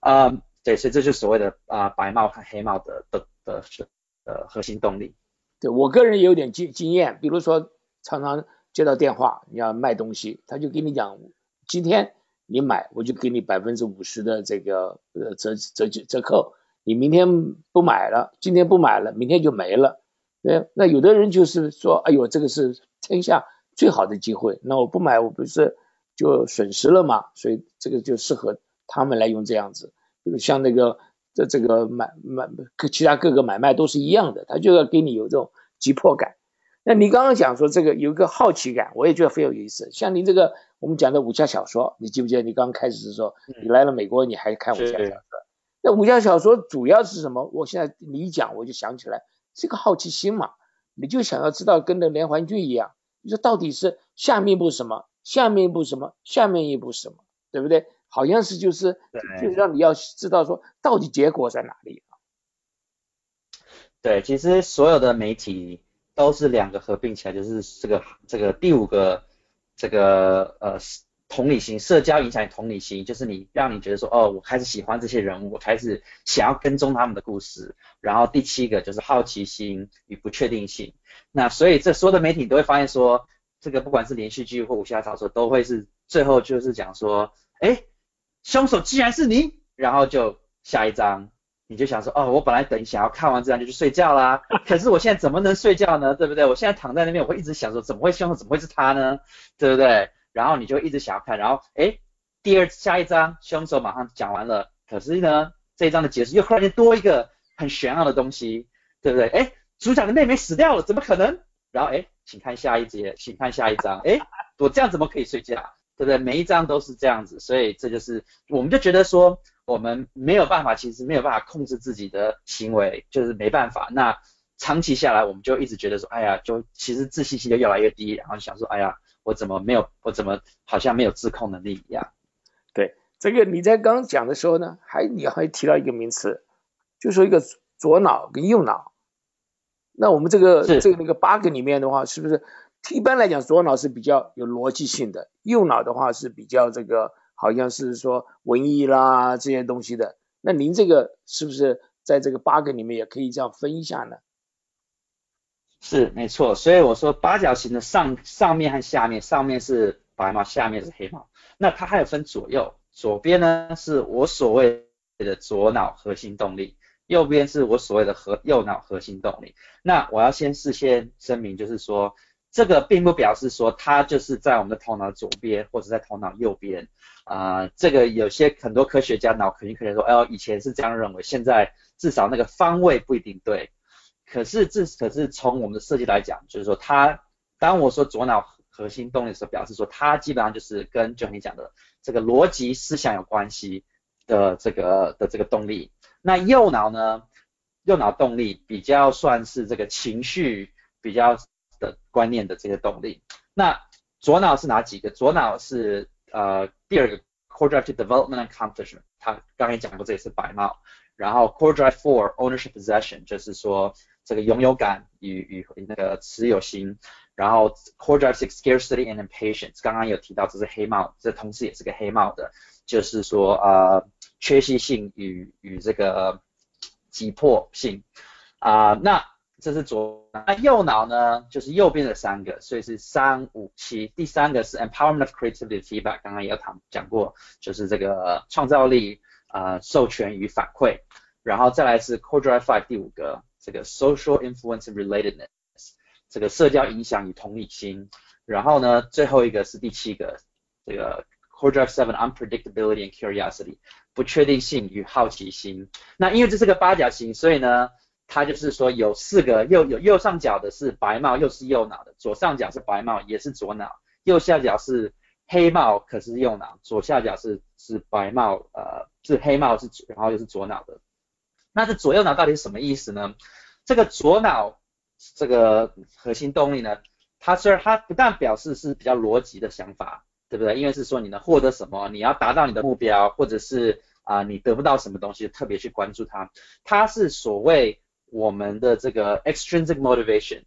啊，对，所以这就是所谓的啊白帽和黑帽的的的的核心动力。对我个人也有点经经验，比如说常常接到电话，你要卖东西，他就跟你讲，今天你买我就给你百分之五十的这个呃折折折扣，你明天不买了，今天不买了，明天就没了。对，那有的人就是说，哎呦，这个是天下最好的机会，那我不买我不是就损失了嘛？所以这个就适合他们来用这样子，像那个。这这个买买各其他各个买卖都是一样的，他就要给你有这种急迫感。那你刚刚讲说这个有一个好奇感，我也觉得非常有意思。像您这个我们讲的武侠小说，你记不记得你刚开始的时候，你来了美国你还看武侠小说？那武侠小说主要是什么？我现在你一讲我就想起来，这个好奇心嘛，你就想要知道跟那连环剧一样，你说到底是下面一步什么，下面一步什么，下面一步什么，对不对？好像是就是，就让你要知道说到底结果在哪里对，其实所有的媒体都是两个合并起来，就是这个这个第五个这个呃同理心，社交影响同理心，就是你让你觉得说哦，我开始喜欢这些人物，我开始想要跟踪他们的故事。然后第七个就是好奇心与不确定性。那所以这所有的媒体都会发现说，这个不管是连续剧或武侠小说，都会是最后就是讲说，哎。凶手既然是你，然后就下一章，你就想说，哦，我本来等想要看完这章就去睡觉啦，可是我现在怎么能睡觉呢？对不对？我现在躺在那边，我会一直想说，怎么会凶手？怎么会是他呢？对不对？然后你就一直想要看，然后，哎，第二下一章，凶手马上讲完了，可是呢，这一章的结束又突然间多一个很玄奥的东西，对不对？哎，主角的妹妹死掉了，怎么可能？然后，哎，请看下一节，请看下一章，哎，我这样怎么可以睡觉？对不对？每一张都是这样子，所以这就是我们就觉得说，我们没有办法，其实没有办法控制自己的行为，就是没办法。那长期下来，我们就一直觉得说，哎呀，就其实自信心就越来越低，然后想说，哎呀，我怎么没有，我怎么好像没有自控能力一样？对，这个你在刚讲的时候呢，还你还提到一个名词，就说一个左脑跟右脑。那我们这个这个那个八个里面的话，是不是？一般来讲，左脑是比较有逻辑性的，右脑的话是比较这个，好像是说文艺啦这些东西的。那您这个是不是在这个八个里面也可以这样分一下呢？是，没错。所以我说八角形的上上面和下面，上面是白毛，下面是黑毛。那它还有分左右，左边呢是我所谓的左脑核心动力，右边是我所谓的核右脑核心动力。那我要先事先声明，就是说。这个并不表示说它就是在我们的头脑左边或者在头脑右边啊，这个有些很多科学家脑科学可能说，哎，以前是这样认为，现在至少那个方位不一定对。可是这可是从我们的设计来讲，就是说它，当我说左脑核心动力的时候，表示说它基本上就是跟就你讲的这个逻辑思想有关系的这个的这个动力。那右脑呢，右脑动力比较算是这个情绪比较。的观念的这些动力，那左脑是哪几个？左脑是呃第二个 core drive to development and accomplishment，他刚才讲过这也是白帽。然后 core drive for ownership possession 就是说这个拥有感与与那个持有心。然后 core drive six scarcity and impatience，刚刚有提到这是黑帽，这同时也是个黑帽的，就是说呃缺席性与与这个急迫性啊那。这是左，那右脑呢？就是右边的三个，所以是三五七。第三个是 empowerment of creativity 吧刚刚也有谈讲过，就是这个创造力啊，授权与反馈。然后再来是 core drive five，第五个这个 social influence relatedness，这个社交影响与同理心。然后呢，最后一个是第七个，这个 core drive seven unpredictability and curiosity，不确定性与好奇心。那因为这是个八角形，所以呢。它就是说有四个右有右上角的是白帽，又是右脑的；左上角是白帽，也是左脑；右下角是黑帽，可是右脑；左下角是是白帽，呃，是黑帽是然后又是左脑的。那这左右脑到底是什么意思呢？这个左脑这个核心动力呢，它虽然它不但表示是比较逻辑的想法，对不对？因为是说你能获得什么，你要达到你的目标，或者是啊你得不到什么东西，特别去关注它。它是所谓我们的这个 extrinsic motivation，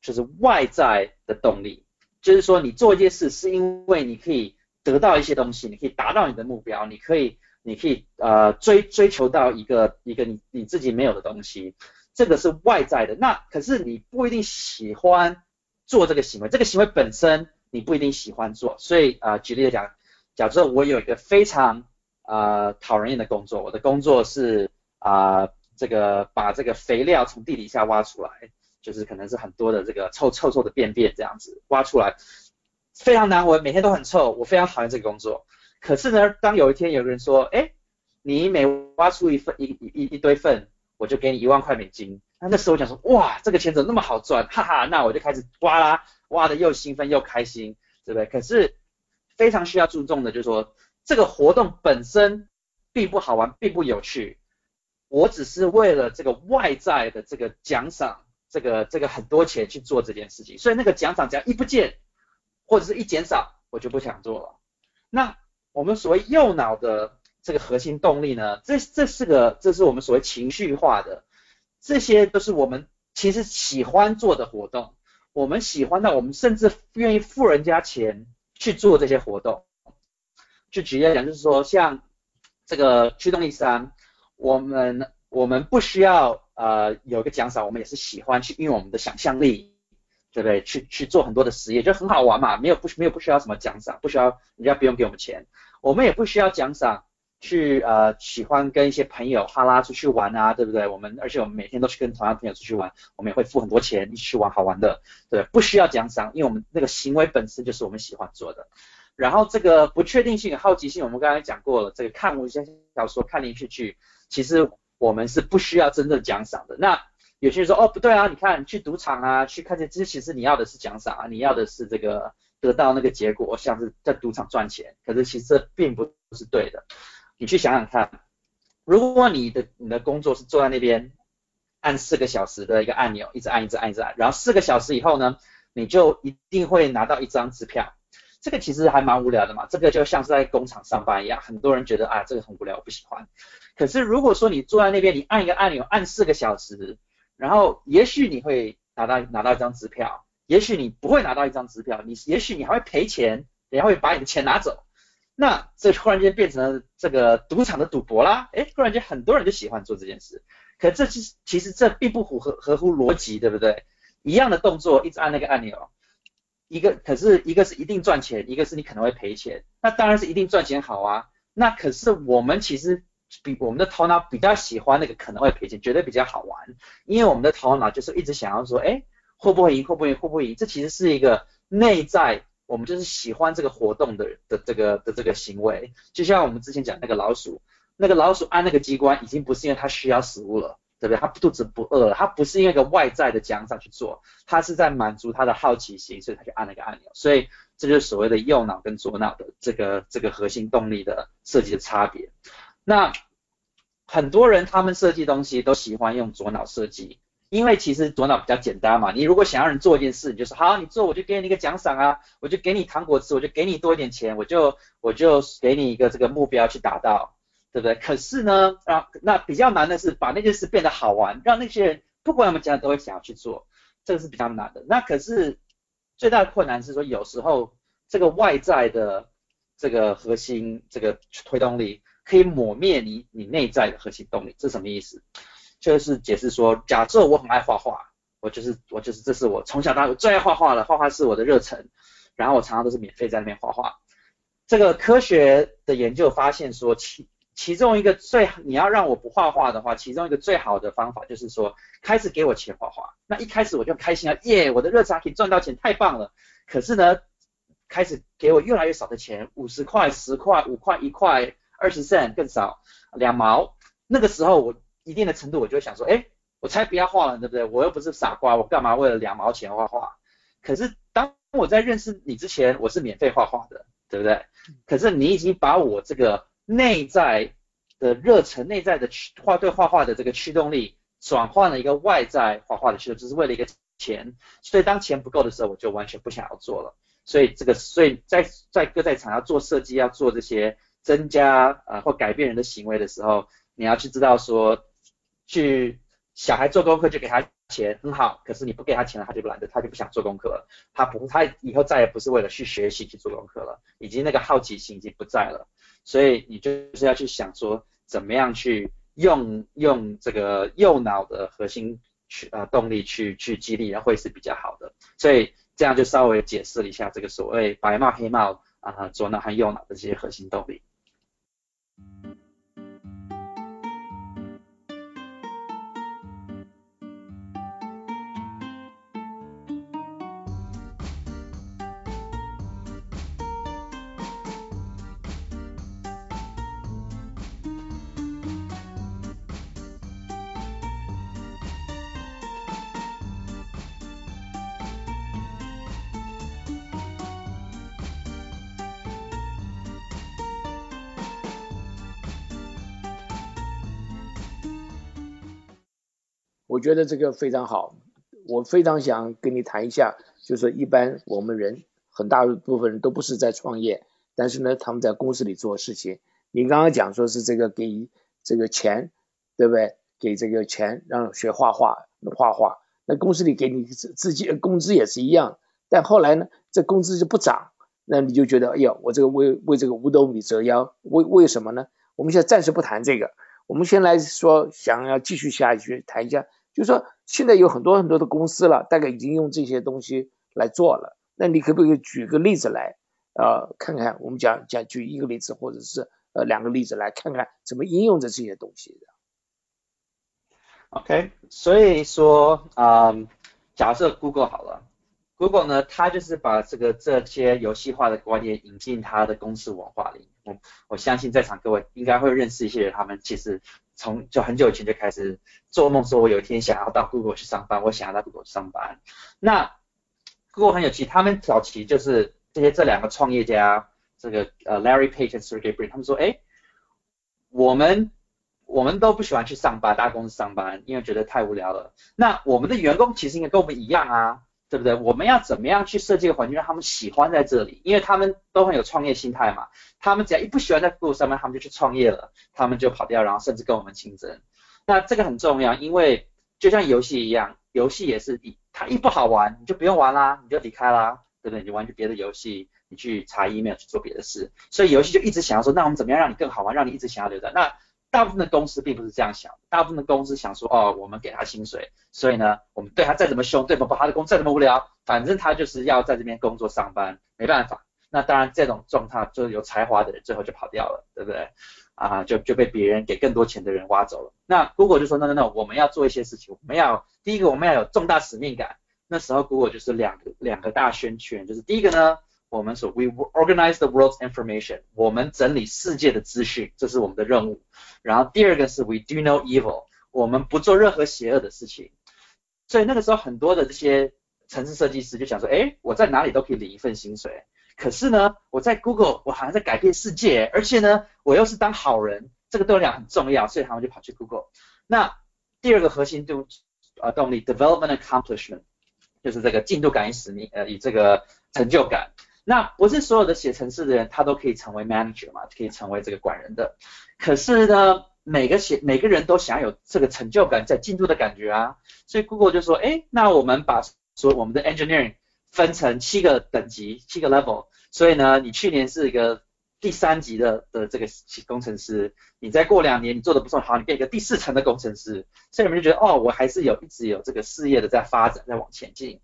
就是外在的动力，就是说你做一件事是因为你可以得到一些东西，你可以达到你的目标，你可以你可以呃追追求到一个一个你你自己没有的东西。这个是外在的，那可是你不一定喜欢做这个行为，这个行为本身你不一定喜欢做，所以啊，举例来讲，假设我有一个非常啊讨人厌的工作，我的工作是啊这个把这个肥料从地底下挖出来，就是可能是很多的这个臭臭臭的便便这样子挖出来，非常难闻，每天都很臭，我非常讨厌这个工作。可是呢，当有一天有人说，哎，你每挖出一份一一一堆粪。我就给你一万块美金，那那时候我想说，哇，这个钱怎么那么好赚，哈哈，那我就开始挖啦，挖的又兴奋又开心，对不对？可是非常需要注重的就是说，这个活动本身并不好玩，并不有趣，我只是为了这个外在的这个奖赏，这个这个很多钱去做这件事情，所以那个奖赏只要一不见，或者是一减少，我就不想做了。那我们所谓右脑的。这个核心动力呢？这这是个，这是我们所谓情绪化的，这些都是我们其实喜欢做的活动。我们喜欢到我们甚至愿意付人家钱去做这些活动。就举例讲，就是说像这个驱动力三，我们我们不需要呃有个奖赏，我们也是喜欢去运用我们的想象力，对不对？去去做很多的实验，就很好玩嘛。没有不没有不需要什么奖赏，不需要人家不用给我们钱，我们也不需要奖赏。去呃喜欢跟一些朋友哈拉出去玩啊，对不对？我们而且我们每天都去跟同样朋友出去玩，我们也会付很多钱一起去玩好玩的，对，不需要奖赏，因为我们那个行为本身就是我们喜欢做的。然后这个不确定性、好奇心，我们刚才讲过了，这个看武侠小说、看连续剧，其实我们是不需要真正奖赏的。那有些人说哦不对啊，你看去赌场啊，去看这这其实你要的是奖赏啊，你要的是这个得到那个结果，像是在赌场赚钱，可是其实这并不是对的。你去想想看，如果你的你的工作是坐在那边按四个小时的一个按钮，一直按一直按一直按，然后四个小时以后呢，你就一定会拿到一张支票。这个其实还蛮无聊的嘛，这个就像是在工厂上班一样，很多人觉得啊这个很无聊，我不喜欢。可是如果说你坐在那边，你按一个按钮按四个小时，然后也许你会拿到拿到一张支票，也许你不会拿到一张支票，你也许你还会赔钱，人家会把你的钱拿走。那这突然间变成了这个赌场的赌博啦，哎，突然间很多人就喜欢做这件事，可这其实其实这并不符合合乎逻辑，对不对？一样的动作，一直按那个按钮，一个可是一个是一定赚钱，一个是你可能会赔钱，那当然是一定赚钱好啊。那可是我们其实比我们的头脑比较喜欢那个可能会赔钱，绝对比较好玩，因为我们的头脑就是一直想要说，哎，会不会赢，会不会赢，会不会赢？这其实是一个内在。我们就是喜欢这个活动的的这个的这个行为，就像我们之前讲那个老鼠，那个老鼠按那个机关，已经不是因为它需要食物了，对不对？它肚子不饿了，它不是因为一个外在的奖赏去做，它是在满足它的好奇心，所以它就按那个按钮。所以这就是所谓的右脑跟左脑的这个这个核心动力的设计的差别。那很多人他们设计东西都喜欢用左脑设计。因为其实左脑比较简单嘛，你如果想要人做一件事，你就是好，你做我就给你一个奖赏啊，我就给你糖果吃，我就给你多一点钱，我就我就给你一个这个目标去达到，对不对？可是呢，啊，那比较难的是把那件事变得好玩，让那些人不管怎么讲都会想要去做，这个是比较难的。那可是最大的困难是说，有时候这个外在的这个核心这个推动力可以抹灭你你内在的核心动力，这什么意思？就是解释说，假设我很爱画画，我就是我就是这是我从小到大最爱画画了，画画是我的热忱，然后我常常都是免费在那边画画。这个科学的研究发现说，其其中一个最你要让我不画画的话，其中一个最好的方法就是说，开始给我钱画画。那一开始我就开心啊，耶，我的热忱可以赚到钱，太棒了。可是呢，开始给我越来越少的钱，五十块、十块、五块、一块、二十仙更少，两毛。那个时候我。一定的程度，我就会想说，哎，我才不要画了，对不对？我又不是傻瓜，我干嘛为了两毛钱画画？可是当我在认识你之前，我是免费画画的，对不对？可是你已经把我这个内在的热忱、内在的驱画对画画的这个驱动力，转换了一个外在画画的驱动，只是为了一个钱。所以当钱不够的时候，我就完全不想要做了。所以这个，所以在在各在场要做设计，要做这些增加啊或改变人的行为的时候，你要去知道说，去小孩做功课就给他钱很好，可是你不给他钱了，他就懒得，他就不想做功课了，他不，他以后再也不是为了去学习去做功课了，已经那个好奇心已经不在了。所以你就是要去想说，怎么样去用用这个右脑的核心去呃动力去去激励，然后会是比较好的。所以这样就稍微解释了一下这个所谓白帽黑帽啊左脑和右脑的这些核心动力。我觉得这个非常好，我非常想跟你谈一下，就是一般我们人很大部分人都不是在创业，但是呢，他们在公司里做事情。你刚刚讲说是这个给这个钱，对不对？给这个钱让学画画画画，那公司里给你自自己工资也是一样，但后来呢，这工资就不涨，那你就觉得哎呀，我这个为为这个五斗米折腰，为为什么呢？我们现在暂时不谈这个，我们先来说，想要继续下去谈一下。就是说，现在有很多很多的公司了，大概已经用这些东西来做了。那你可不可以举个例子来，呃，看看我们讲讲举一个例子，或者是呃两个例子来看看怎么应用着这些东西的？OK，所以说啊，假设 Google 好了，Google 呢，它就是把这个这些游戏化的观念引进它的公司文化里。我我相信在场各位应该会认识一些人，他们其实。从就很久以前就开始做梦，说我有一天想要到 Google 去上班，我想要到 Google 去上班。那 Google 很有趣，他们早期就是这些这两个创业家，这个呃 Larry Page 和 Sergey Brin，他们说，哎，我们我们都不喜欢去上班，大公司上班，因为觉得太无聊了。那我们的员工其实应该跟我们一样啊。对不对？我们要怎么样去设计个环境，让他们喜欢在这里？因为他们都很有创业心态嘛。他们只要一不喜欢在 Google 上面，他们就去创业了，他们就跑掉，然后甚至跟我们竞争。那这个很重要，因为就像游戏一样，游戏也是一，它一不好玩，你就不用玩啦，你就离开啦，对不对？你玩去别的游戏，你去查 email 去做别的事。所以游戏就一直想要说，那我们怎么样让你更好玩，让你一直想要留在那？大部分的公司并不是这样想，大部分的公司想说，哦，我们给他薪水，所以呢，我们对他再怎么凶，对不？把他的工再怎么无聊，反正他就是要在这边工作上班，没办法。那当然，这种状态就是有才华的人最后就跑掉了，对不对？啊，就就被别人给更多钱的人挖走了。那 Google 就说，no no no，我们要做一些事情，我们要第一个我们要有重大使命感。那时候 Google 就是两个两个大宣传，就是第一个呢。我们说 we organize the world's information，我们整理世界的资讯，这是我们的任务。然后第二个是 we do no evil，我们不做任何邪恶的事情。所以那个时候很多的这些城市设计师就想说，哎，我在哪里都可以领一份薪水，可是呢，我在 Google 我好像在改变世界，而且呢，我又是当好人，这个对我俩很重要，所以他们就跑去 Google。那第二个核心动呃动力 development accomplishment，就是这个进度感与使命呃与这个成就感。那不是所有的写程式的人，他都可以成为 manager 嘛，可以成为这个管人的。可是呢，每个写每个人都想要有这个成就感，在进度的感觉啊。所以 Google 就说，哎，那我们把说我们的 engineering 分成七个等级，七个 level。所以呢，你去年是一个第三级的的这个工程师，你再过两年你做的不算好，你变一个第四层的工程师。所以你们就觉得，哦，我还是有一直有这个事业的在发展，在往前进。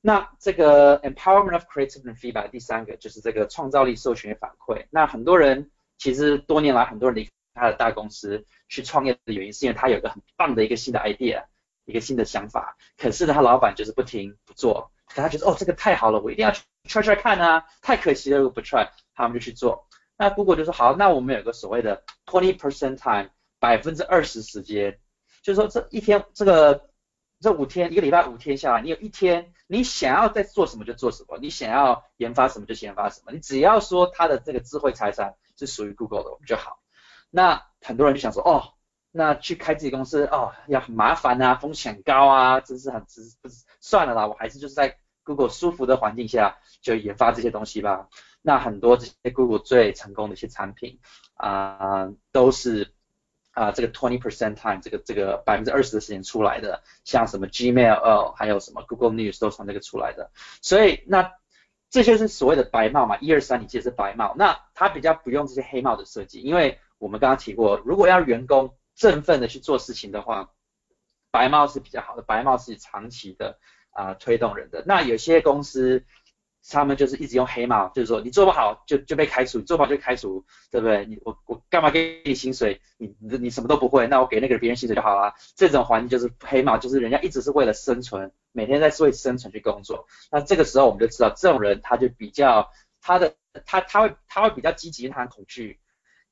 那这个 empowerment of creativity feedback 第三个就是这个创造力授权反馈。那很多人其实多年来很多人离开他的大公司去创业的原因，是因为他有一个很棒的一个新的 idea，一个新的想法。可是呢，他老板就是不听不做。可他觉得哦，这个太好了，我一定要去 try try 看啊，太可惜了，如果不 try，他们就去做。那 Google 就说好，那我们有个所谓的 twenty percent time，百分之二十时间，就是说这一天这个。这五天一个礼拜五天下来，你有一天你想要在做什么就做什么，你想要研发什么就研发什么，你只要说它的这个智慧财产是属于 Google 的，我们就好。那很多人就想说，哦，那去开自己公司，哦，要很麻烦啊，风险高啊，真是很，不是算了啦，我还是就是在 Google 舒服的环境下就研发这些东西吧。那很多这些 Google 最成功的一些产品啊，都是啊这个 twenty percent time 这个这个百分之二十的时间出来的，像什么 Gmail，还有什么 Google News 都从这个出来的。所以那这些是所谓的白帽嘛，一二三你记得是白帽，那它比较不用这些黑帽的设计，因为我们刚刚提过，如果要员工振奋的去做事情的话，白帽是比较好的，白帽是长期的啊推动人的。那有些公司。他们就是一直用黑帽，就是说你做不好就就被开除，做不好就开除，对不对？你我我干嘛给你薪水？你你你什么都不会，那我给那个别人薪水就好了。这种环境就是黑帽，就是人家一直是为了生存，每天在为生存去工作。那这个时候我们就知道，这种人他就比较他的他他会他会比较积极，他很恐惧，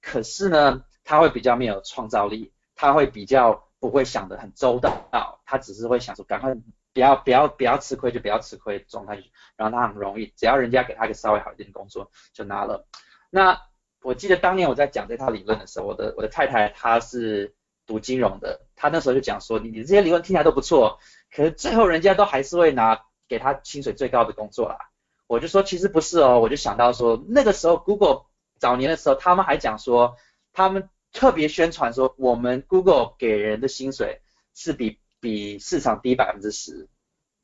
可是呢他会比较没有创造力，他会比较不会想得很周到，他只是会想说赶快。不要不要不要吃亏就不要吃亏状态，然后他很容易，只要人家给他个稍微好一点的工作就拿了。那我记得当年我在讲这套理论的时候，我的我的太太她是读金融的，她那时候就讲说，你你这些理论听起来都不错，可是最后人家都还是会拿给他薪水最高的工作啦。我就说其实不是哦，我就想到说那个时候 Google 早年的时候，他们还讲说，他们特别宣传说，我们 Google 给人的薪水是比。比市场低百分之十，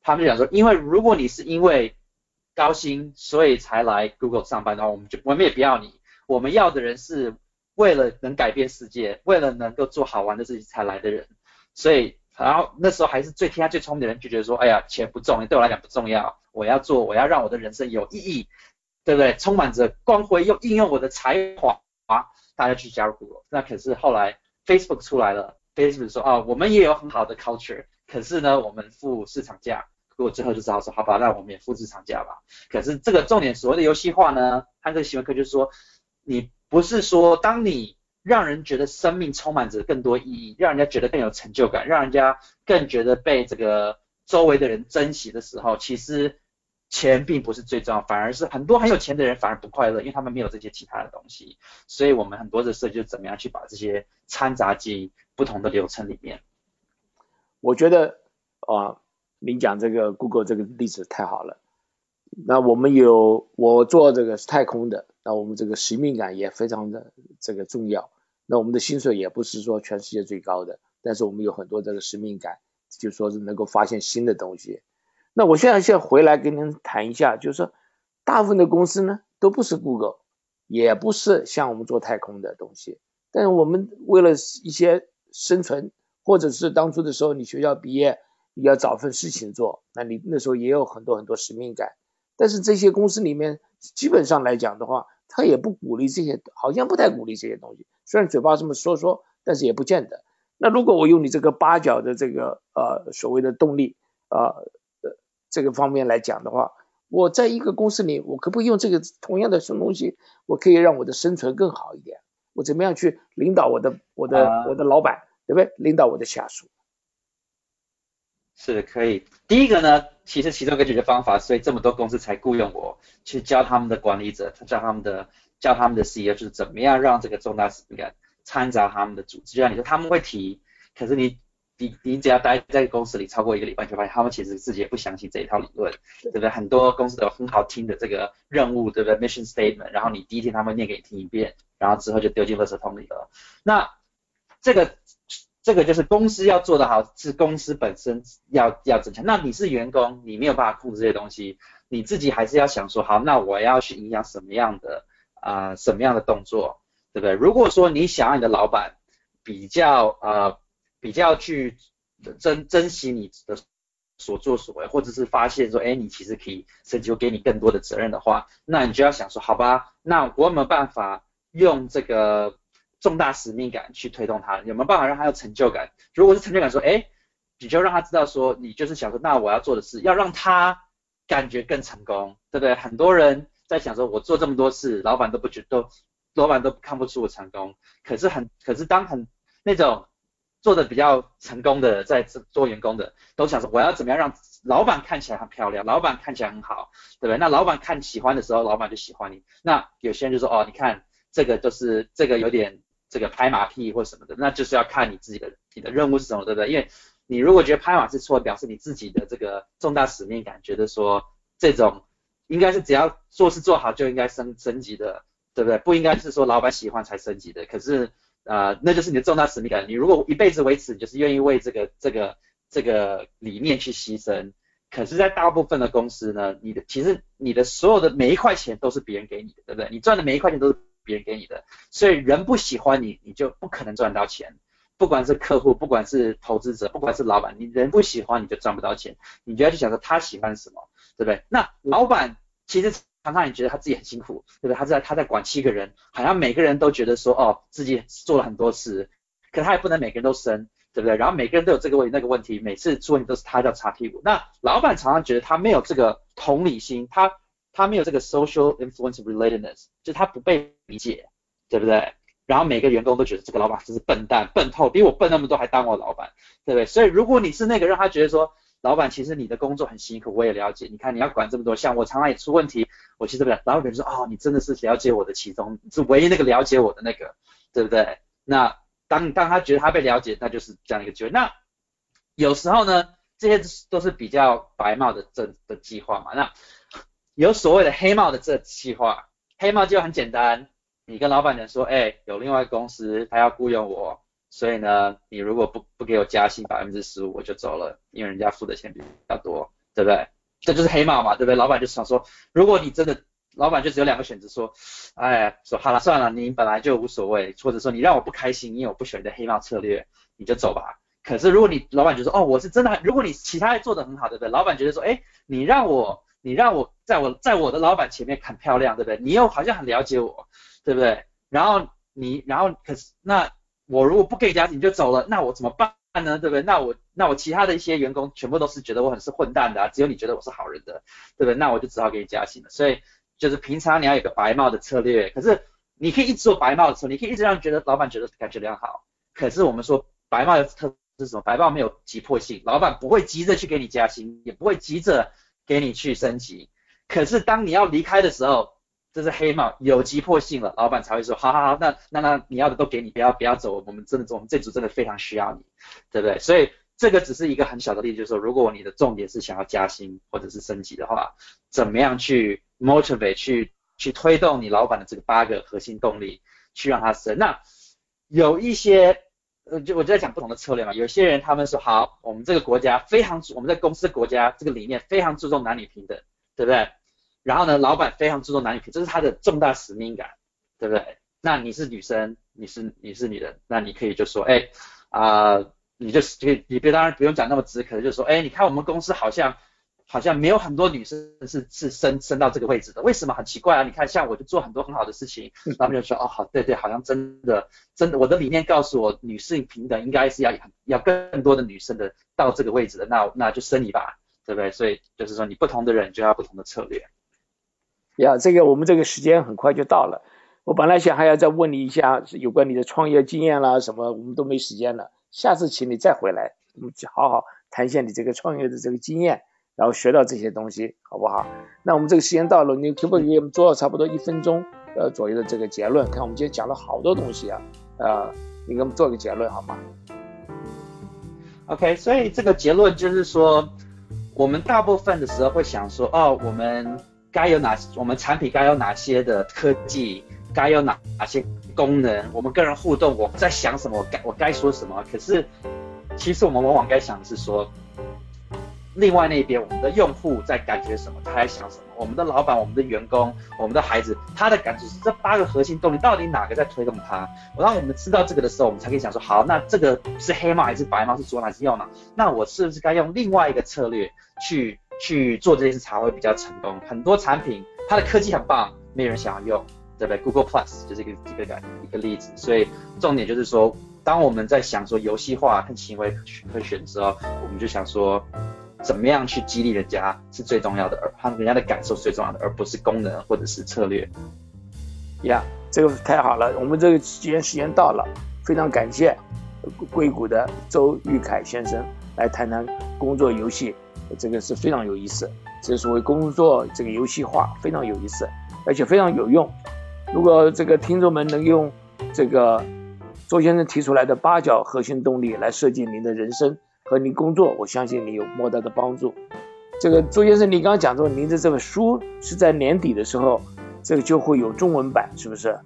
他们就讲说，因为如果你是因为高薪所以才来 Google 上班的话，我们就我们也不要你，我们要的人是为了能改变世界，为了能够做好玩的事情才来的人。所以，然后那时候还是最天下最聪明的人就觉得说，哎呀，钱不重要，对我来讲不重要，我要做，我要让我的人生有意义，对不对？充满着光辉，又应用我的才华，大家去加入 Google。那可是后来 Facebook 出来了。Facebook 说啊，我们也有很好的 culture，可是呢，我们付市场价。果最后就只好说，好吧，那我们也付市场价吧。可是这个重点，所谓的游戏化呢，它这个行为科就是说，你不是说当你让人觉得生命充满着更多意义，让人家觉得更有成就感，让人家更觉得被这个周围的人珍惜的时候，其实。钱并不是最重要，反而是很多很有钱的人反而不快乐，因为他们没有这些其他的东西。所以，我们很多的设计就怎么样去把这些掺杂进不同的流程里面。我觉得啊，您讲这个 Google 这个例子太好了。那我们有我做这个太空的，那我们这个使命感也非常的这个重要。那我们的薪水也不是说全世界最高的，但是我们有很多这个使命感，就说是能够发现新的东西。那我现在先回来跟您谈一下，就是说，大部分的公司呢都不是 Google，也不是像我们做太空的东西，但是我们为了一些生存，或者是当初的时候你学校毕业你要找份事情做，那你那时候也有很多很多使命感，但是这些公司里面基本上来讲的话，他也不鼓励这些，好像不太鼓励这些东西，虽然嘴巴这么说说，但是也不见得。那如果我用你这个八角的这个呃所谓的动力啊。这个方面来讲的话，我在一个公司里，我可不可以用这个同样的什么东西，我可以让我的生存更好一点？我怎么样去领导我的我的我的老板，对不对？领导我的下属？是可以。第一个呢，其实其中一个解决方法，所以这么多公司才雇佣我去教他们的管理者，教他们的教他们的 CEO，就是怎么样让这个重大使命感掺杂他们的组织。就像你说，他们会提，可是你。你你只要待在公司里超过一个礼拜，就发现他们其实自己也不相信这一套理论，对不对？很多公司都有很好听的这个任务，对不对？Mission statement，然后你第一天他们念给你听一遍，然后之后就丢进垃圾桶里了。那这个这个就是公司要做得好，是公司本身要要增强。那你是员工，你没有办法控制这些东西，你自己还是要想说，好，那我要去影响什么样的啊什么样的动作，对不对？如果说你想要你的老板比较呃。比较去珍珍惜你的所作所为，或者是发现说，哎，你其实可以甚至给你更多的责任的话，那你就要想说，好吧，那我有没有办法用这个重大使命感去推动他？有没有办法让他有成就感？如果是成就感，说，哎，你就让他知道说，你就是想说，那我要做的事，要让他感觉更成功，对不对？很多人在想说，我做这么多事，老板都不觉得，老板都看不出我成功。可是很，可是当很那种。做的比较成功的，在做员工的，都想说我要怎么样让老板看起来很漂亮，老板看起来很好，对不对？那老板看喜欢的时候，老板就喜欢你。那有些人就说，哦，你看这个就是这个有点这个拍马屁或什么的，那就是要看你自己的你的任务是什么，对不对？因为你如果觉得拍马是错，表示你自己的这个重大使命感，觉得说这种应该是只要做事做好就应该升升级的，对不对？不应该是说老板喜欢才升级的。可是啊，那就是你的重大使命感。你如果一辈子为此，就是愿意为这个这个这个理念去牺牲。可是，在大部分的公司呢，你的其实你的所有的每一块钱都是别人给你的，对不对？你赚的每一块钱都是别人给你的，所以人不喜欢你，你就不可能赚到钱。不管是客户，不管是投资者，不管是老板，你人不喜欢你就赚不到钱。你就要去想说他喜欢什么，对不对？那老板其实常常也觉得他自己很辛苦，对不对？他在他在管七个人，好像每个人都觉得说哦自己做了很多事，可他也不能每个人都升。对不对？然后每个人都有这个问题那个问题，每次出问题都是他要擦屁股。那老板常常觉得他没有这个同理心，他他没有这个 social influence relatedness，就他不被理解，对不对？然后每个员工都觉得这个老板真是笨蛋，笨透，比我笨那么多还当我老板，对不对？所以如果你是那个让他觉得说，老板其实你的工作很辛苦，我也了解。你看你要管这么多，像我常常也出问题，我其实不了。老板说哦，你真的是了解我的其中，是唯一那个了解我的那个，对不对？那。当当他觉得他被了解，那就是这样一个机会。那有时候呢，这些都是比较白帽的这的计划嘛。那有所谓的黑帽的这计划，黑帽就很简单，你跟老板讲说，哎，有另外公司他要雇佣我，所以呢，你如果不不给我加薪百分之十五，我就走了，因为人家付的钱比较多，对不对？这就是黑帽嘛，对不对？老板就想说，如果你真的。老板就只有两个选择，说，哎，说好了算了，你本来就无所谓，或者说你让我不开心，因为我不喜欢的黑帽策略，你就走吧。可是如果你老板就说，哦，我是真的，如果你其他做的很好，对不对？老板觉得说，哎，你让我，你让我在我在我的老板前面很漂亮，对不对？你又好像很了解我，对不对？然后你，然后可是那我如果不给加薪你就走了，那我怎么办呢？对不对？那我那我其他的一些员工全部都是觉得我很是混蛋的，只有你觉得我是好人的，对不对？那我就只好给你加薪了。所以。就是平常你要有个白帽的策略，可是你可以一直做白帽的策略，你可以一直让觉得老板觉得感觉良好。可是我们说白帽的特是什么？白帽没有急迫性，老板不会急着去给你加薪，也不会急着给你去升级。可是当你要离开的时候，这是黑帽有急迫性了，老板才会说，好好好，那那那你要的都给你，不要不要走，我们真的我们这组真的非常需要你，对不对？所以这个只是一个很小的例子，就是说如果你的重点是想要加薪或者是升级的话，怎么样去？motivate 去去推动你老板的这个八个核心动力，去让他升。那有一些呃，就我就在讲不同的策略嘛。有些人他们说好，我们这个国家非常，我们在公司国家这个理念非常注重男女平等，对不对？然后呢，老板非常注重男女平，这是他的重大使命感，对不对？那你是女生，你是你是女人，那你可以就说，哎啊，你就以你别当然不用讲那么直，可能就说，哎，你看我们公司好像。好像没有很多女生是是升升到这个位置的，为什么很奇怪啊？你看，像我就做很多很好的事情，他们就说哦，好，对对，好像真的真的，我的理念告诉我，女性平等应该是要要更多的女生的到这个位置的，那那就升你吧，对不对？所以就是说，你不同的人就要不同的策略。呀，这个我们这个时间很快就到了，我本来想还要再问你一下有关你的创业经验啦什么，我们都没时间了，下次请你再回来，我们好好谈一下你这个创业的这个经验。然后学到这些东西，好不好？那我们这个时间到了，你可不可以给我们做差不多一分钟呃左右的这个结论？看我们今天讲了好多东西啊，呃，你给我们做个结论好吗？OK，所以这个结论就是说，我们大部分的时候会想说，哦，我们该有哪，我们产品该有哪些的科技，该有哪哪些功能，我们跟人互动，我在想什么，我该我该说什么？可是其实我们往往该想的是说。另外那边，我们的用户在感觉什么？他在想什么？我们的老板、我们的员工、我们的孩子，他的感觉是这八个核心动力到底哪个在推动他？我当我们知道这个的时候，我们才可以想说，好，那这个是黑猫还是白猫？是左脑还是右脑？那我是不是该用另外一个策略去去做这件事才会比较成功？很多产品它的科技很棒，没人想要用，对不对？Google Plus 就是一个一个一个例子。所以重点就是说，当我们在想说游戏化跟行为可选择，我们就想说。怎么样去激励人家是最重要的，而他人家的感受是最重要的，而不是功能或者是策略。呀，这个太好了，我们这个时间时间到了，非常感谢硅谷的周玉凯先生来谈谈工作游戏，这个是非常有意思，这所谓工作这个游戏化非常有意思，而且非常有用。如果这个听众们能用这个周先生提出来的八角核心动力来设计您的人生和你工作，我相信你有莫大的帮助。这个周先生，你刚刚讲说您的这本书是在年底的时候，这个就会有中文版，是不是？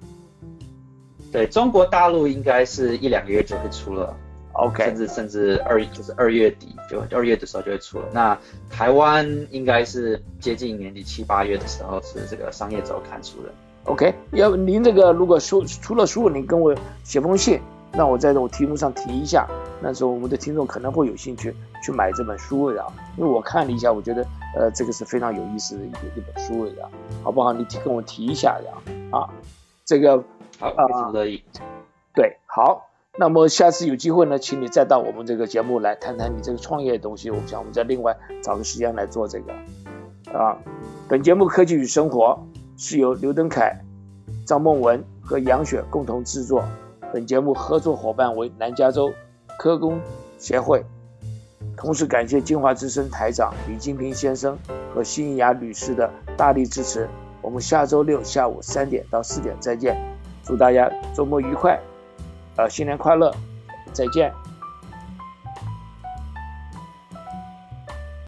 对中国大陆应该是一两个月就会出了，OK，甚至甚至二就是二月底就二月的时候就会出了。那台湾应该是接近年底七八月的时候是这个商业周刊出的。OK，要不您这个如果书出了书，您跟我写封信，让我在这题目上提一下，那时候我们的听众可能会有兴趣去买这本书的，因为我看了一下，我觉得呃这个是非常有意思的一一本书的，好不好？你提跟我提一下的啊，这个好，非常乐意。对，好，那么下次有机会呢，请你再到我们这个节目来谈谈你这个创业的东西，我想我们再另外找个时间来做这个啊。本节目《科技与生活》。是由刘登凯、张梦文和杨雪共同制作。本节目合作伙伴为南加州科工协会。同时感谢金华之声台长李金平先生和新雅女士的大力支持。我们下周六下午三点到四点再见。祝大家周末愉快，呃，新年快乐，再见。